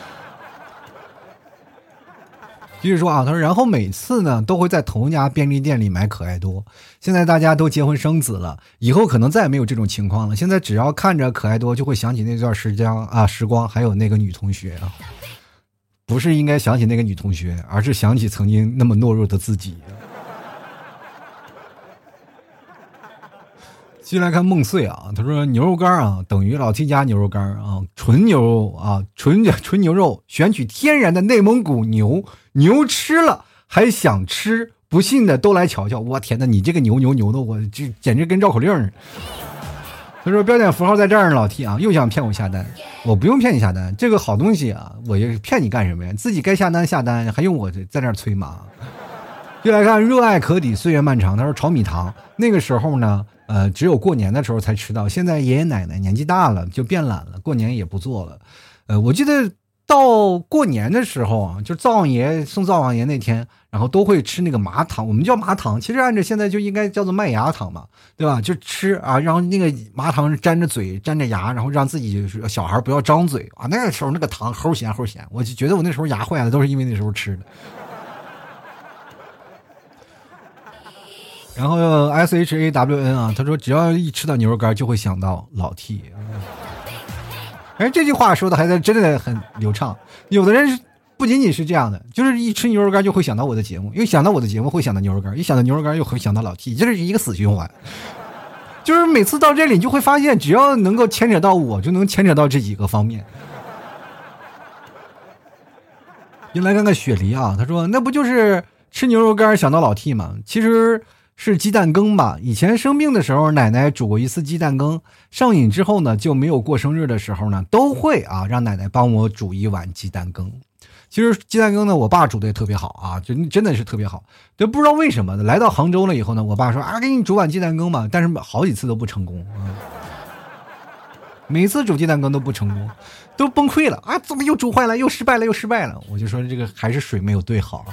继续说啊，他说，然后每次呢都会在同一家便利店里买可爱多。现在大家都结婚生子了，以后可能再也没有这种情况了。现在只要看着可爱多，就会想起那段时间啊，时光，还有那个女同学啊，不是应该想起那个女同学，而是想起曾经那么懦弱的自己。继续来看梦碎啊，他说牛肉干啊等于老 T 家牛肉干啊，纯牛肉啊，纯 纯牛肉，选取天然的内蒙古牛，牛吃了还想吃，不信的都来瞧瞧。我天哪，你这个牛牛牛的，我这简直跟绕口令似的。他说标点符号在这儿呢，老 T 啊，又想骗我下单，我不用骗你下单，这个好东西啊，我骗你干什么呀？自己该下单下单，还用我在那催吗？就来看热爱可抵岁月漫长。他说炒米糖那个时候呢。呃，只有过年的时候才吃到。现在爷爷奶奶年纪大了，就变懒了，过年也不做了。呃，我记得到过年的时候啊，就灶王爷送灶王爷那天，然后都会吃那个麻糖，我们叫麻糖，其实按照现在就应该叫做麦芽糖嘛，对吧？就吃啊，然后那个麻糖粘着嘴，粘着牙，然后让自己小孩不要张嘴啊。那个时候那个糖齁咸齁咸，我就觉得我那时候牙坏了，都是因为那时候吃的。然后 S H A W N 啊，他说只要一吃到牛肉干，就会想到老 T。哎，这句话说的还在真的很流畅。有的人是不仅仅是这样的，就是一吃牛肉干就会想到我的节目，又想到我的节目会想到牛肉干，一想到牛肉干又会想到老 T，这是一个死循环。就是每次到这里，你就会发现只要能够牵扯到我，就能牵扯到这几个方面。又来看看雪梨啊，他说那不就是吃牛肉干想到老 T 吗？其实是鸡蛋羹吧。以前生病的时候，奶奶煮过一次鸡蛋羹，上瘾之后呢，就没有过生日的时候呢，都会啊让奶奶帮我煮一碗鸡蛋羹。其实鸡蛋羹呢，我爸煮的也特别好啊，就真的是特别好。就不知道为什么来到杭州了以后呢，我爸说啊，给你煮碗鸡蛋羹吧，但是好几次都不成功啊，每次煮鸡蛋羹都不成功。都崩溃了啊！怎么又煮坏了？又失败了？又失败了！我就说这个还是水没有兑好。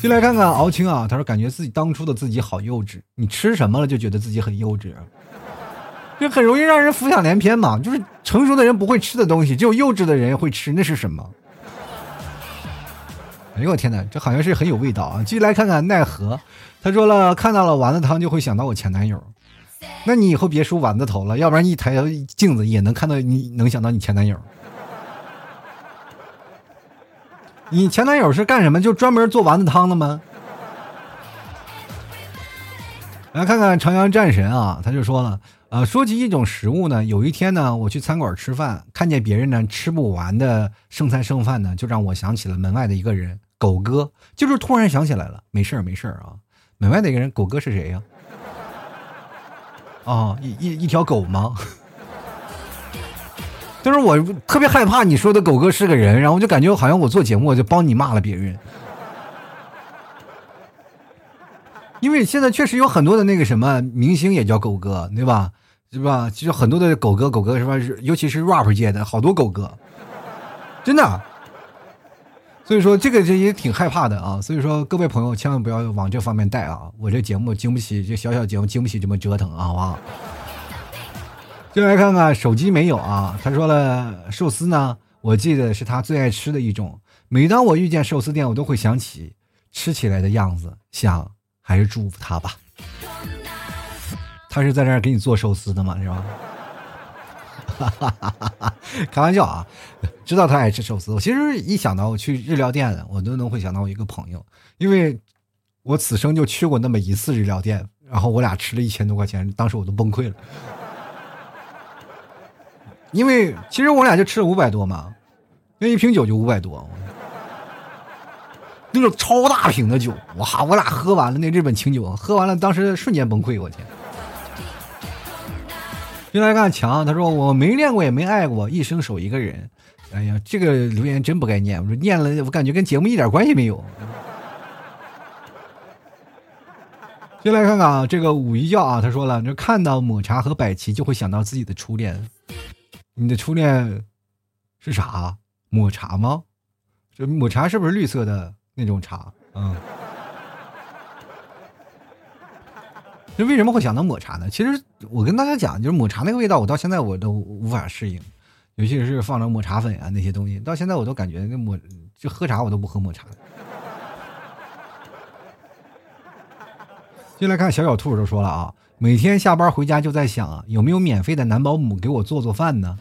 进来看看敖青啊，他说感觉自己当初的自己好幼稚。你吃什么了就觉得自己很幼稚，这很容易让人浮想联翩嘛。就是成熟的人不会吃的东西，只有幼稚的人会吃，那是什么？哎呦我天哪，这好像是很有味道啊！继续来看看奈何，他说了看到了丸子汤就会想到我前男友。那你以后别梳丸子头了，要不然一抬头镜子也能看到你能想到你前男友。你前男友是干什么？就专门做丸子汤的吗？来看看长阳战神啊，他就说了，呃，说起一种食物呢，有一天呢，我去餐馆吃饭，看见别人呢吃不完的剩菜剩饭呢，就让我想起了门外的一个人，狗哥，就是突然想起来了，没事儿没事儿啊，门外的一个人，狗哥是谁呀？啊一一一条狗吗？就是我特别害怕你说的狗哥是个人，然后我就感觉好像我做节目我就帮你骂了别人，因为现在确实有很多的那个什么明星也叫狗哥，对吧？是吧？其实很多的狗哥狗哥是吧？尤其是 rap 界的好多狗哥，真的。所以说这个这也挺害怕的啊。所以说各位朋友千万不要往这方面带啊！我这节目经不起这小小节目经不起这么折腾啊，好不好？进来看看，手机没有啊？他说了，寿司呢？我记得是他最爱吃的一种。每当我遇见寿司店，我都会想起吃起来的样子，想还是祝福他吧。他是在这儿给你做寿司的吗？是吧？哈哈哈哈！开玩笑啊，知道他爱吃寿司。我其实一想到我去日料店，我都能会想到我一个朋友，因为我此生就去过那么一次日料店，然后我俩吃了一千多块钱，当时我都崩溃了。因为其实我俩就吃了五百多嘛，那一瓶酒就五百多，那种超大瓶的酒，哇！我俩喝完了那日本清酒，喝完了当时瞬间崩溃，我天！进来看强，他说我没恋过也没爱过，一生守一个人。哎呀，这个留言真不该念，我说念了，我感觉跟节目一点关系没有。进来看看啊，这个五一教啊，他说了，就看到抹茶和百奇就会想到自己的初恋。你的初恋是啥？抹茶吗？这抹茶是不是绿色的那种茶？嗯。那为什么会想到抹茶呢？其实我跟大家讲，就是抹茶那个味道，我到现在我都无法适应，尤其是放了抹茶粉啊那些东西，到现在我都感觉那抹就喝茶我都不喝抹茶。进来看小小兔就说了啊。每天下班回家就在想啊，有没有免费的男保姆给我做做饭呢？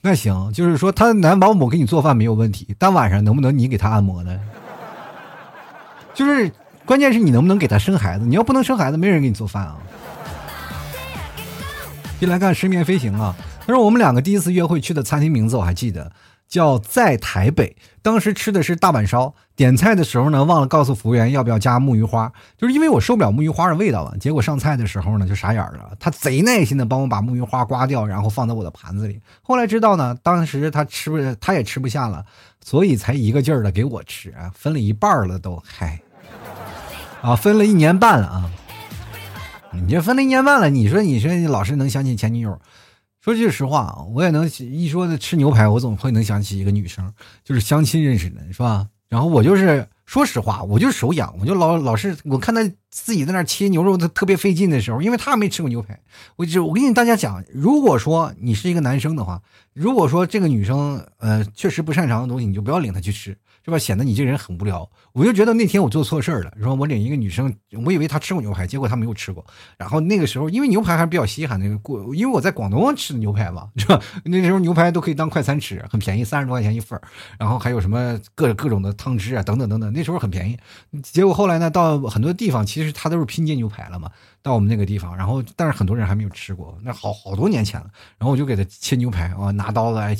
那行，就是说他男保姆给你做饭没有问题，但晚上能不能你给他按摩呢？就是关键是你能不能给他生孩子？你要不能生孩子，没人给你做饭啊。进来看失眠飞行啊，他说我们两个第一次约会去的餐厅名字我还记得。叫在台北，当时吃的是大阪烧，点菜的时候呢，忘了告诉服务员要不要加木鱼花，就是因为我受不了木鱼花的味道了。结果上菜的时候呢，就傻眼了，他贼耐心的帮我把木鱼花刮掉，然后放在我的盘子里。后来知道呢，当时他吃不，他也吃不下了，所以才一个劲儿的给我吃，分了一半了都，嗨，啊，分了一年半了啊，你这分了一年半了，你说你说老是能想起前女友。说句实话，我也能一说的吃牛排，我总会能想起一个女生，就是相亲认识的，是吧？然后我就是说实话，我就手痒，我就老老是我看她自己在那切牛肉，她特别费劲的时候，因为她没吃过牛排。我就我跟你大家讲，如果说你是一个男生的话，如果说这个女生呃确实不擅长的东西，你就不要领她去吃。是吧？显得你这人很无聊。我就觉得那天我做错事儿了。说我领一个女生，我以为她吃过牛排，结果她没有吃过。然后那个时候，因为牛排还是比较稀罕，那个过，因为我在广东吃的牛排嘛，是吧？那时候牛排都可以当快餐吃，很便宜，三十多块钱一份然后还有什么各各种的汤汁啊，等等等等。那时候很便宜。结果后来呢，到很多地方，其实它都是拼接牛排了嘛。到我们那个地方，然后但是很多人还没有吃过，那好好多年前了。然后我就给他切牛排，我拿刀子来。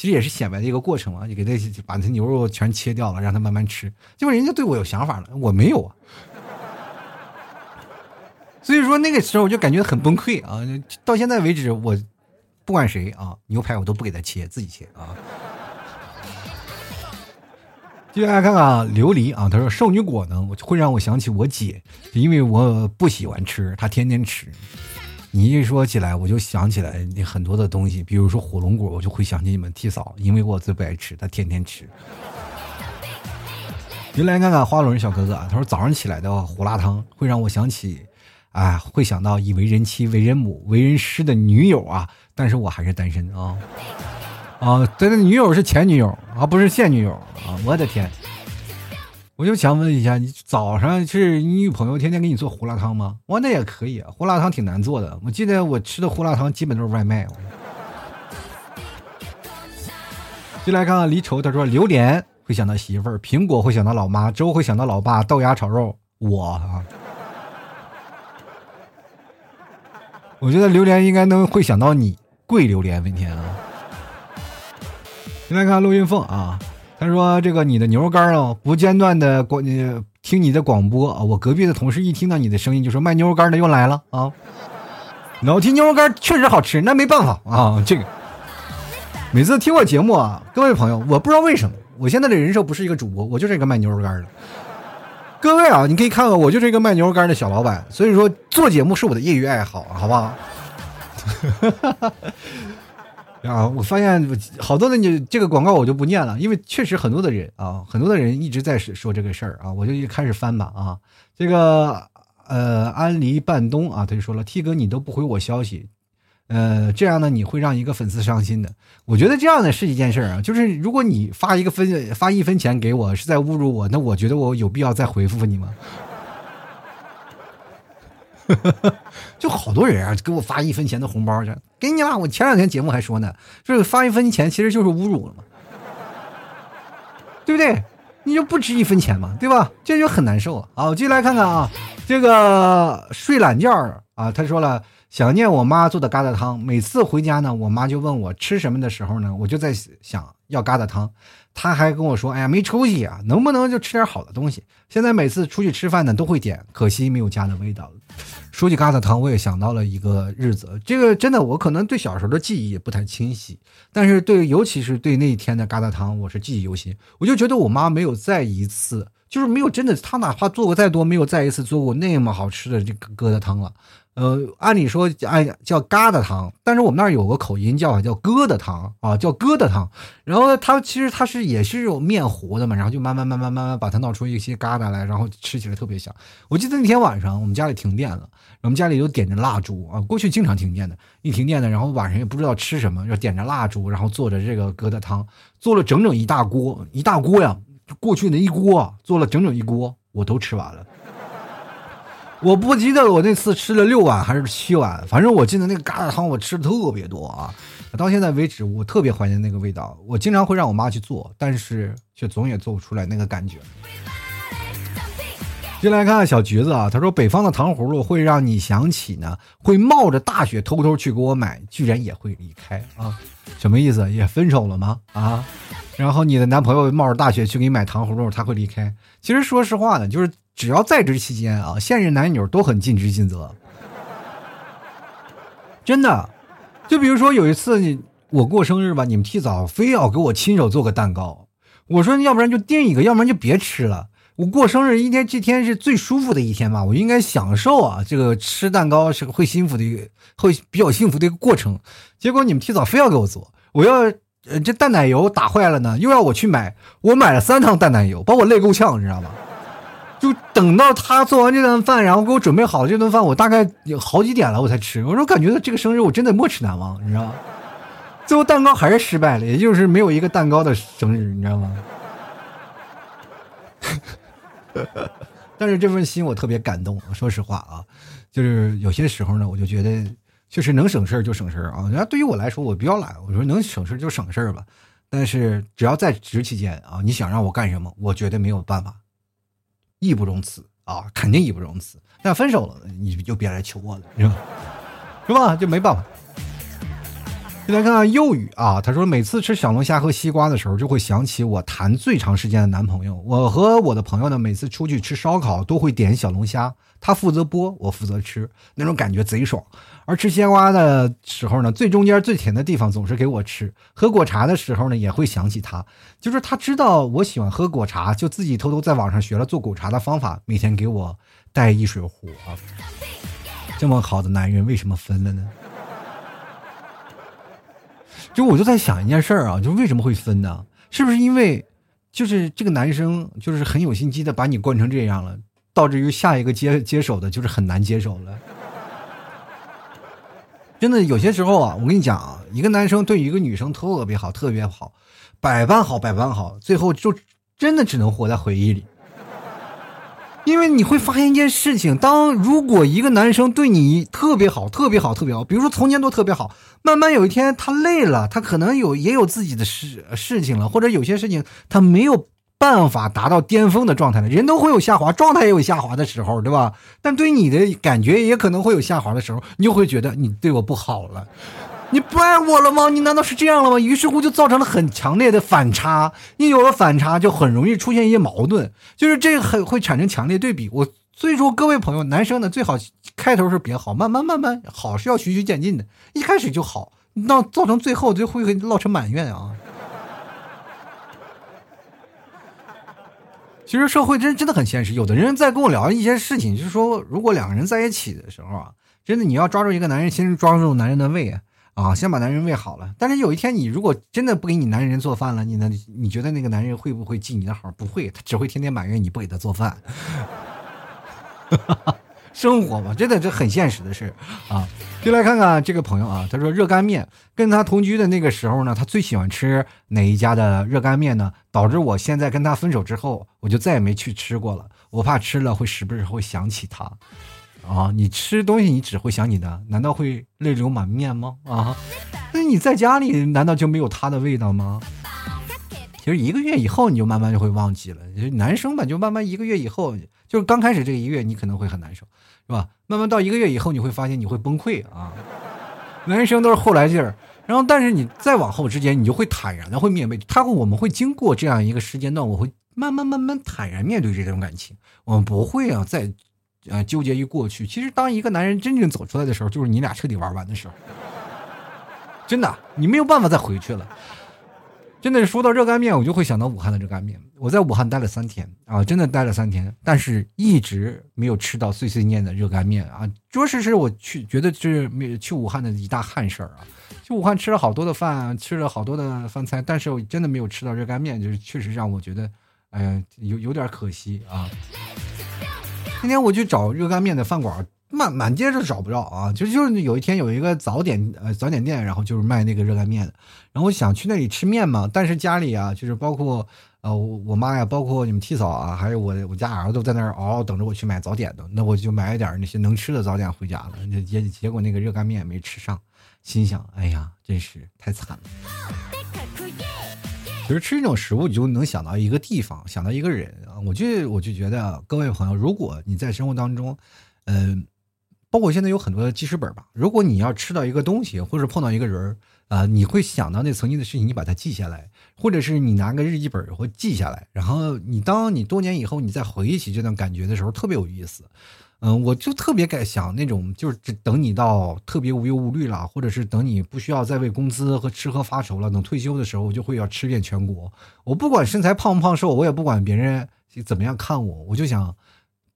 其实也是显摆的一个过程嘛，你给他把他牛肉全切掉了，让他慢慢吃。结果人家对我有想法了，我没有啊。所以说那个时候我就感觉很崩溃啊！到现在为止，我不管谁啊，牛排我都不给他切，自己切啊。接下来看看啊，琉璃啊，他说圣女果呢，会让我想起我姐，因为我不喜欢吃，她天天吃。你一说起来，我就想起来你很多的东西，比如说火龙果，我就会想起你们替嫂，因为我最不爱吃，她天天吃。又来看看花轮小哥哥，他说早上起来的胡辣汤会让我想起，哎，会想到以为人妻、为人母、为人师的女友啊，但是我还是单身啊。啊，他的女友是前女友啊，不是现女友啊！我的天，我就想问一下，你早上是你女朋友天天给你做胡辣汤吗？我那也可以啊，胡辣汤挺难做的。我记得我吃的胡辣汤基本都是外卖。进来看看离愁，他说榴莲会想到媳妇儿，苹果会想到老妈，粥会想到老爸，豆芽炒肉我啊。我觉得榴莲应该能会想到你，贵榴莲明天啊。先来看陆云凤啊，他说：“这个你的牛肉干哦，不间断的广听你的广播啊，我隔壁的同事一听到你的声音就说卖牛肉干的又来了啊。老提牛肉干确实好吃，那没办法啊。这个每次听我节目啊，各位朋友，我不知道为什么我现在的人设不是一个主播，我就是一个卖牛肉干的。各位啊，你可以看看，我就是一个卖牛肉干的小老板，所以说做节目是我的业余爱好，好不好？” 啊！我发现好多的你这个广告我就不念了，因为确实很多的人啊，很多的人一直在说这个事儿啊，我就一开始翻吧啊。这个呃，安离半冬啊，他就说了，T 哥你都不回我消息，呃，这样呢你会让一个粉丝伤心的。我觉得这样的是一件事儿啊，就是如果你发一个分发一分钱给我是在侮辱我，那我觉得我有必要再回复你吗？就好多人啊，给我发一分钱的红包去，给你了。我前两天节目还说呢，就是发一分钱其实就是侮辱了嘛，对不对？你就不值一分钱嘛，对吧？这就很难受啊。我，继续来看看啊，这个睡懒觉啊，他说了想念我妈做的疙瘩汤，每次回家呢，我妈就问我吃什么的时候呢，我就在想要疙瘩汤。他还跟我说：“哎呀，没出息啊，能不能就吃点好的东西？”现在每次出去吃饭呢，都会点，可惜没有家的味道了。说起疙瘩汤，我也想到了一个日子。这个真的，我可能对小时候的记忆也不太清晰，但是对，尤其是对那一天的疙瘩汤，我是记忆犹新。我就觉得我妈没有再一次，就是没有真的，她哪怕做过再多，没有再一次做过那么好吃的这个疙瘩汤了。呃，按理说按叫疙瘩汤，但是我们那儿有个口音叫叫疙瘩汤啊，叫疙瘩汤。然后它其实它是也是有面糊的嘛，然后就慢慢慢慢慢慢把它闹出一些疙瘩来，然后吃起来特别香。我记得那天晚上我们家里停电了，我们家里都点着蜡烛啊，过去经常停电的，一停电呢，然后晚上也不知道吃什么，要点着蜡烛，然后做着这个疙瘩汤，做了整整一大锅，一大锅呀，过去那一锅做了整整一锅，我都吃完了。我不记得我那次吃了六碗还是七碗，反正我记得那个疙瘩汤我吃的特别多啊。到现在为止，我特别怀念那个味道。我经常会让我妈去做，但是却总也做不出来那个感觉。进来看看小橘子啊，他说北方的糖葫芦会让你想起呢，会冒着大雪偷偷去给我买，居然也会离开啊？什么意思？也分手了吗？啊？然后你的男朋友冒着大雪去给你买糖葫芦，他会离开？其实说实话呢，就是。只要在职期间啊，现任男女都很尽职尽责，真的。就比如说有一次你我过生日吧，你们提早非要给我亲手做个蛋糕，我说要不然就订一个，要不然就别吃了。我过生日一天，这天是最舒服的一天吧，我应该享受啊，这个吃蛋糕是会幸福的一个，会比较幸福的一个过程。结果你们提早非要给我做，我要这淡奶油打坏了呢，又要我去买，我买了三趟淡奶油，把我累够呛，你知道吗？就等到他做完这顿饭，然后给我准备好了这顿饭，我大概有好几点了，我才吃。我说感觉这个生日我真的没齿难忘，你知道吗？最后蛋糕还是失败了，也就是没有一个蛋糕的生日，你知道吗？但是这份心我特别感动。说实话啊，就是有些时候呢，我就觉得确实能省事就省事啊。那对于我来说，我比较懒，我说能省事就省事吧。但是只要在职期间啊，你想让我干什么，我绝对没有办法。义不容辞啊，肯定义不容辞。但分手了，你就别来求我了，是吧？是吧？就没办法。再来看看幼语啊，他说每次吃小龙虾和西瓜的时候，就会想起我谈最长时间的男朋友。我和我的朋友呢，每次出去吃烧烤都会点小龙虾，他负责剥，我负责吃，那种感觉贼爽。而吃西瓜的时候呢，最中间最甜的地方总是给我吃。喝果茶的时候呢，也会想起他，就是他知道我喜欢喝果茶，就自己偷偷在网上学了做果茶的方法，每天给我带一水壶啊。这么好的男人，为什么分了呢？就我就在想一件事儿啊，就为什么会分呢？是不是因为，就是这个男生就是很有心机的把你惯成这样了，导致于下一个接接手的就是很难接手了。真的有些时候啊，我跟你讲啊，一个男生对一个女生特别好，特别好，百般好，百般好，最后就真的只能活在回忆里。因为你会发现一件事情，当如果一个男生对你特别好，特别好，特别好，比如说从前都特别好，慢慢有一天他累了，他可能有也有自己的事事情了，或者有些事情他没有办法达到巅峰的状态了。人都会有下滑，状态也有下滑的时候，对吧？但对你的感觉也可能会有下滑的时候，你就会觉得你对我不好了。你不爱我了吗？你难道是这样了吗？于是乎就造成了很强烈的反差。你有了反差，就很容易出现一些矛盾，就是这很会产生强烈对比。我所以说，各位朋友，男生呢最好开头是别好，慢慢慢慢好是要循序渐进的。一开始就好，那造成最后就会落成埋怨啊。其实社会真真的很现实，有的人在跟我聊一些事情，就是说，如果两个人在一起的时候啊，真的你要抓住一个男人，先抓住男人的胃。啊，先把男人喂好了。但是有一天，你如果真的不给你男人做饭了，你呢？你觉得那个男人会不会记你的好？不会，他只会天天埋怨你不给他做饭。哈 哈生活嘛，真的这很现实的事啊。就来看看这个朋友啊，他说热干面，跟他同居的那个时候呢，他最喜欢吃哪一家的热干面呢？导致我现在跟他分手之后，我就再也没去吃过了。我怕吃了会时不时会想起他。啊，你吃东西你只会想你的，难道会泪流满面吗？啊，那你在家里难道就没有他的味道吗？其实一个月以后你就慢慢就会忘记了。男生吧，就慢慢一个月以后，就是刚开始这一个月你可能会很难受，是吧？慢慢到一个月以后，你会发现你会崩溃啊。男生都是后来劲儿，然后但是你再往后之间，你就会坦然的会面对他。我们会经过这样一个时间段，我会慢慢慢慢坦然面对这种感情，我们不会啊再。啊，纠结于过去。其实，当一个男人真正走出来的时候，就是你俩彻底玩完的时候。真的，你没有办法再回去了。真的说到热干面，我就会想到武汉的热干面。我在武汉待了三天啊，真的待了三天，但是一直没有吃到碎碎念的热干面啊。着实是我去觉得是没去武汉的一大憾事儿啊。去武汉吃了好多的饭，吃了好多的饭菜，但是我真的没有吃到热干面，就是确实让我觉得，哎呀，有有点可惜啊。今天我去找热干面的饭馆，满满街都找不着啊！就就是有一天有一个早点呃早点店，然后就是卖那个热干面的，然后我想去那里吃面嘛，但是家里啊，就是包括呃我我妈呀，包括你们七嫂啊，还有我我家儿子都在那儿嗷嗷等着我去买早点的，那我就买一点那些能吃的早点回家了，结结果那个热干面没吃上，心想哎呀，真是太惨了。其实吃一种食物，你就能想到一个地方，想到一个人啊。我就我就觉得，各位朋友，如果你在生活当中，嗯，包括现在有很多的记事本吧，如果你要吃到一个东西，或者碰到一个人啊，你会想到那曾经的事情，你把它记下来，或者是你拿个日记本或记下来，然后你当你多年以后你再回忆起这段感觉的时候，特别有意思。嗯，我就特别敢想那种，就是等你到特别无忧无虑了，或者是等你不需要再为工资和吃喝发愁了，等退休的时候，我就会要吃遍全国。我不管身材胖不胖瘦，我也不管别人怎么样看我，我就想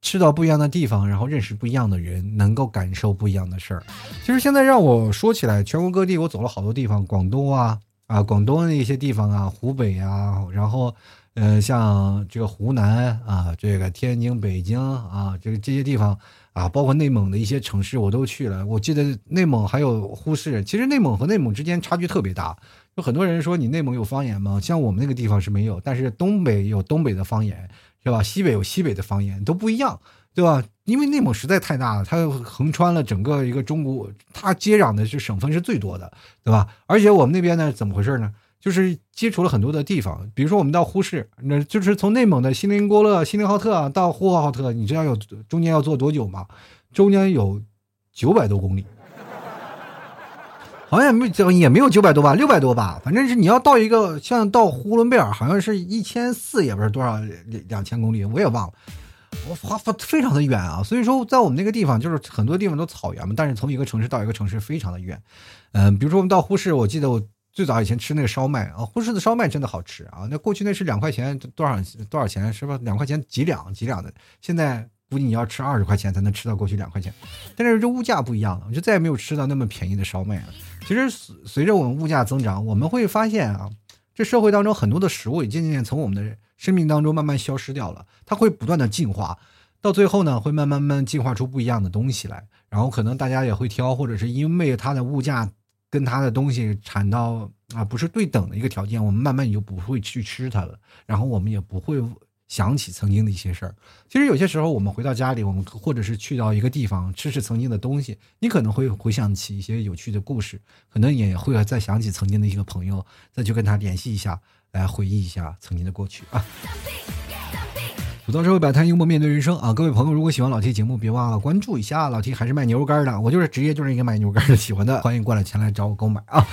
吃到不一样的地方，然后认识不一样的人，能够感受不一样的事儿。其实现在让我说起来，全国各地我走了好多地方，广东啊啊，广东的一些地方啊，湖北啊，然后。嗯，像这个湖南啊，这个天津、北京啊，这个这些地方啊，包括内蒙的一些城市，我都去了。我记得内蒙还有呼市，其实内蒙和内蒙之间差距特别大。有很多人说你内蒙有方言吗？像我们那个地方是没有，但是东北有东北的方言，是吧？西北有西北的方言，都不一样，对吧？因为内蒙实在太大了，它横穿了整个一个中国，它接壤的是省份是最多的，对吧？而且我们那边呢，怎么回事呢？就是接触了很多的地方，比如说我们到呼市，那就是从内蒙的锡林郭勒、锡林浩特到呼和浩特，你知道有中间要坐多久吗？中间有九百多公里。好像也没也没有九百多吧，六百多吧，反正是你要到一个像到呼伦贝尔，好像是一千四，也不是多少两千公里，我也忘了。我花非常的远啊，所以说在我们那个地方，就是很多地方都草原嘛，但是从一个城市到一个城市非常的远。嗯，比如说我们到呼市，我记得我最早以前吃那个烧麦啊，呼市的烧麦真的好吃啊。那过去那是两块钱多少多少钱是吧？两块钱几两几两的，现在估计你要吃二十块钱才能吃到过去两块钱。但是这物价不一样了，我就再也没有吃到那么便宜的烧麦了。其实随着我们物价增长，我们会发现啊，这社会当中很多的食物也渐渐从我们的生命当中慢慢消失掉了，它会不断的进化，到最后呢，会慢慢慢进化出不一样的东西来。然后可能大家也会挑，或者是因为它的物价。跟它的东西产到啊不是对等的一个条件，我们慢慢也就不会去吃它了。然后我们也不会想起曾经的一些事儿。其实有些时候，我们回到家里，我们或者是去到一个地方吃吃曾经的东西，你可能会回想起一些有趣的故事，可能也会再想起曾经的一个朋友，再去跟他联系一下，来回忆一下曾经的过去啊。吐槽社会百态，幽默面对人生啊！各位朋友，如果喜欢老 T 节目，别忘了关注一下。老 T 还是卖牛肉干的，我就是职业就是一个卖牛肉干的，喜欢的欢迎过来前来找我购买啊！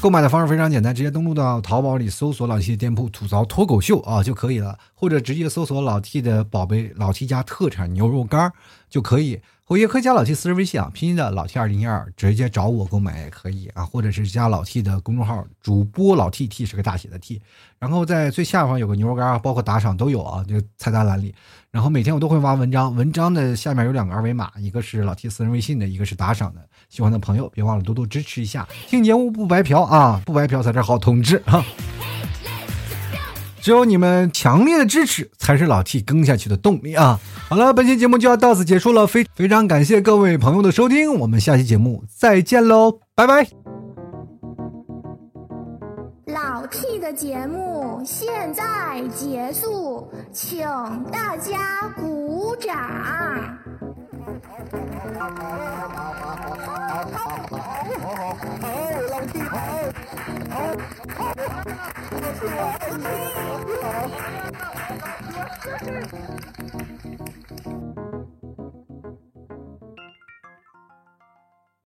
购买的方式非常简单，直接登录到淘宝里搜索老 T 的店铺“吐槽脱口秀”啊就可以了，或者直接搜索老 T 的宝贝老 T 家特产牛肉干就可以。我也可以加老 T 私人微信啊，拼音的老 T 二零一二，直接找我购买也可以啊，或者是加老 T 的公众号主播老 T T 是个大写的 T，然后在最下方有个牛肉干，包括打赏都有啊，这个菜单栏里。然后每天我都会发文章，文章的下面有两个二维码，一个是老 T 私人微信的，一个是打赏的。喜欢的朋友别忘了多多支持一下，听节目不白嫖啊，不白嫖才是好同志啊。只有你们强烈的支持，才是老 T 更下去的动力啊！好了，本期节目就要到此结束了，非非常感谢各位朋友的收听，我们下期节目再见喽，拜拜！老 T 的节目现在结束，请大家鼓掌。好，好，好，老 T 好，好，好 Thank you.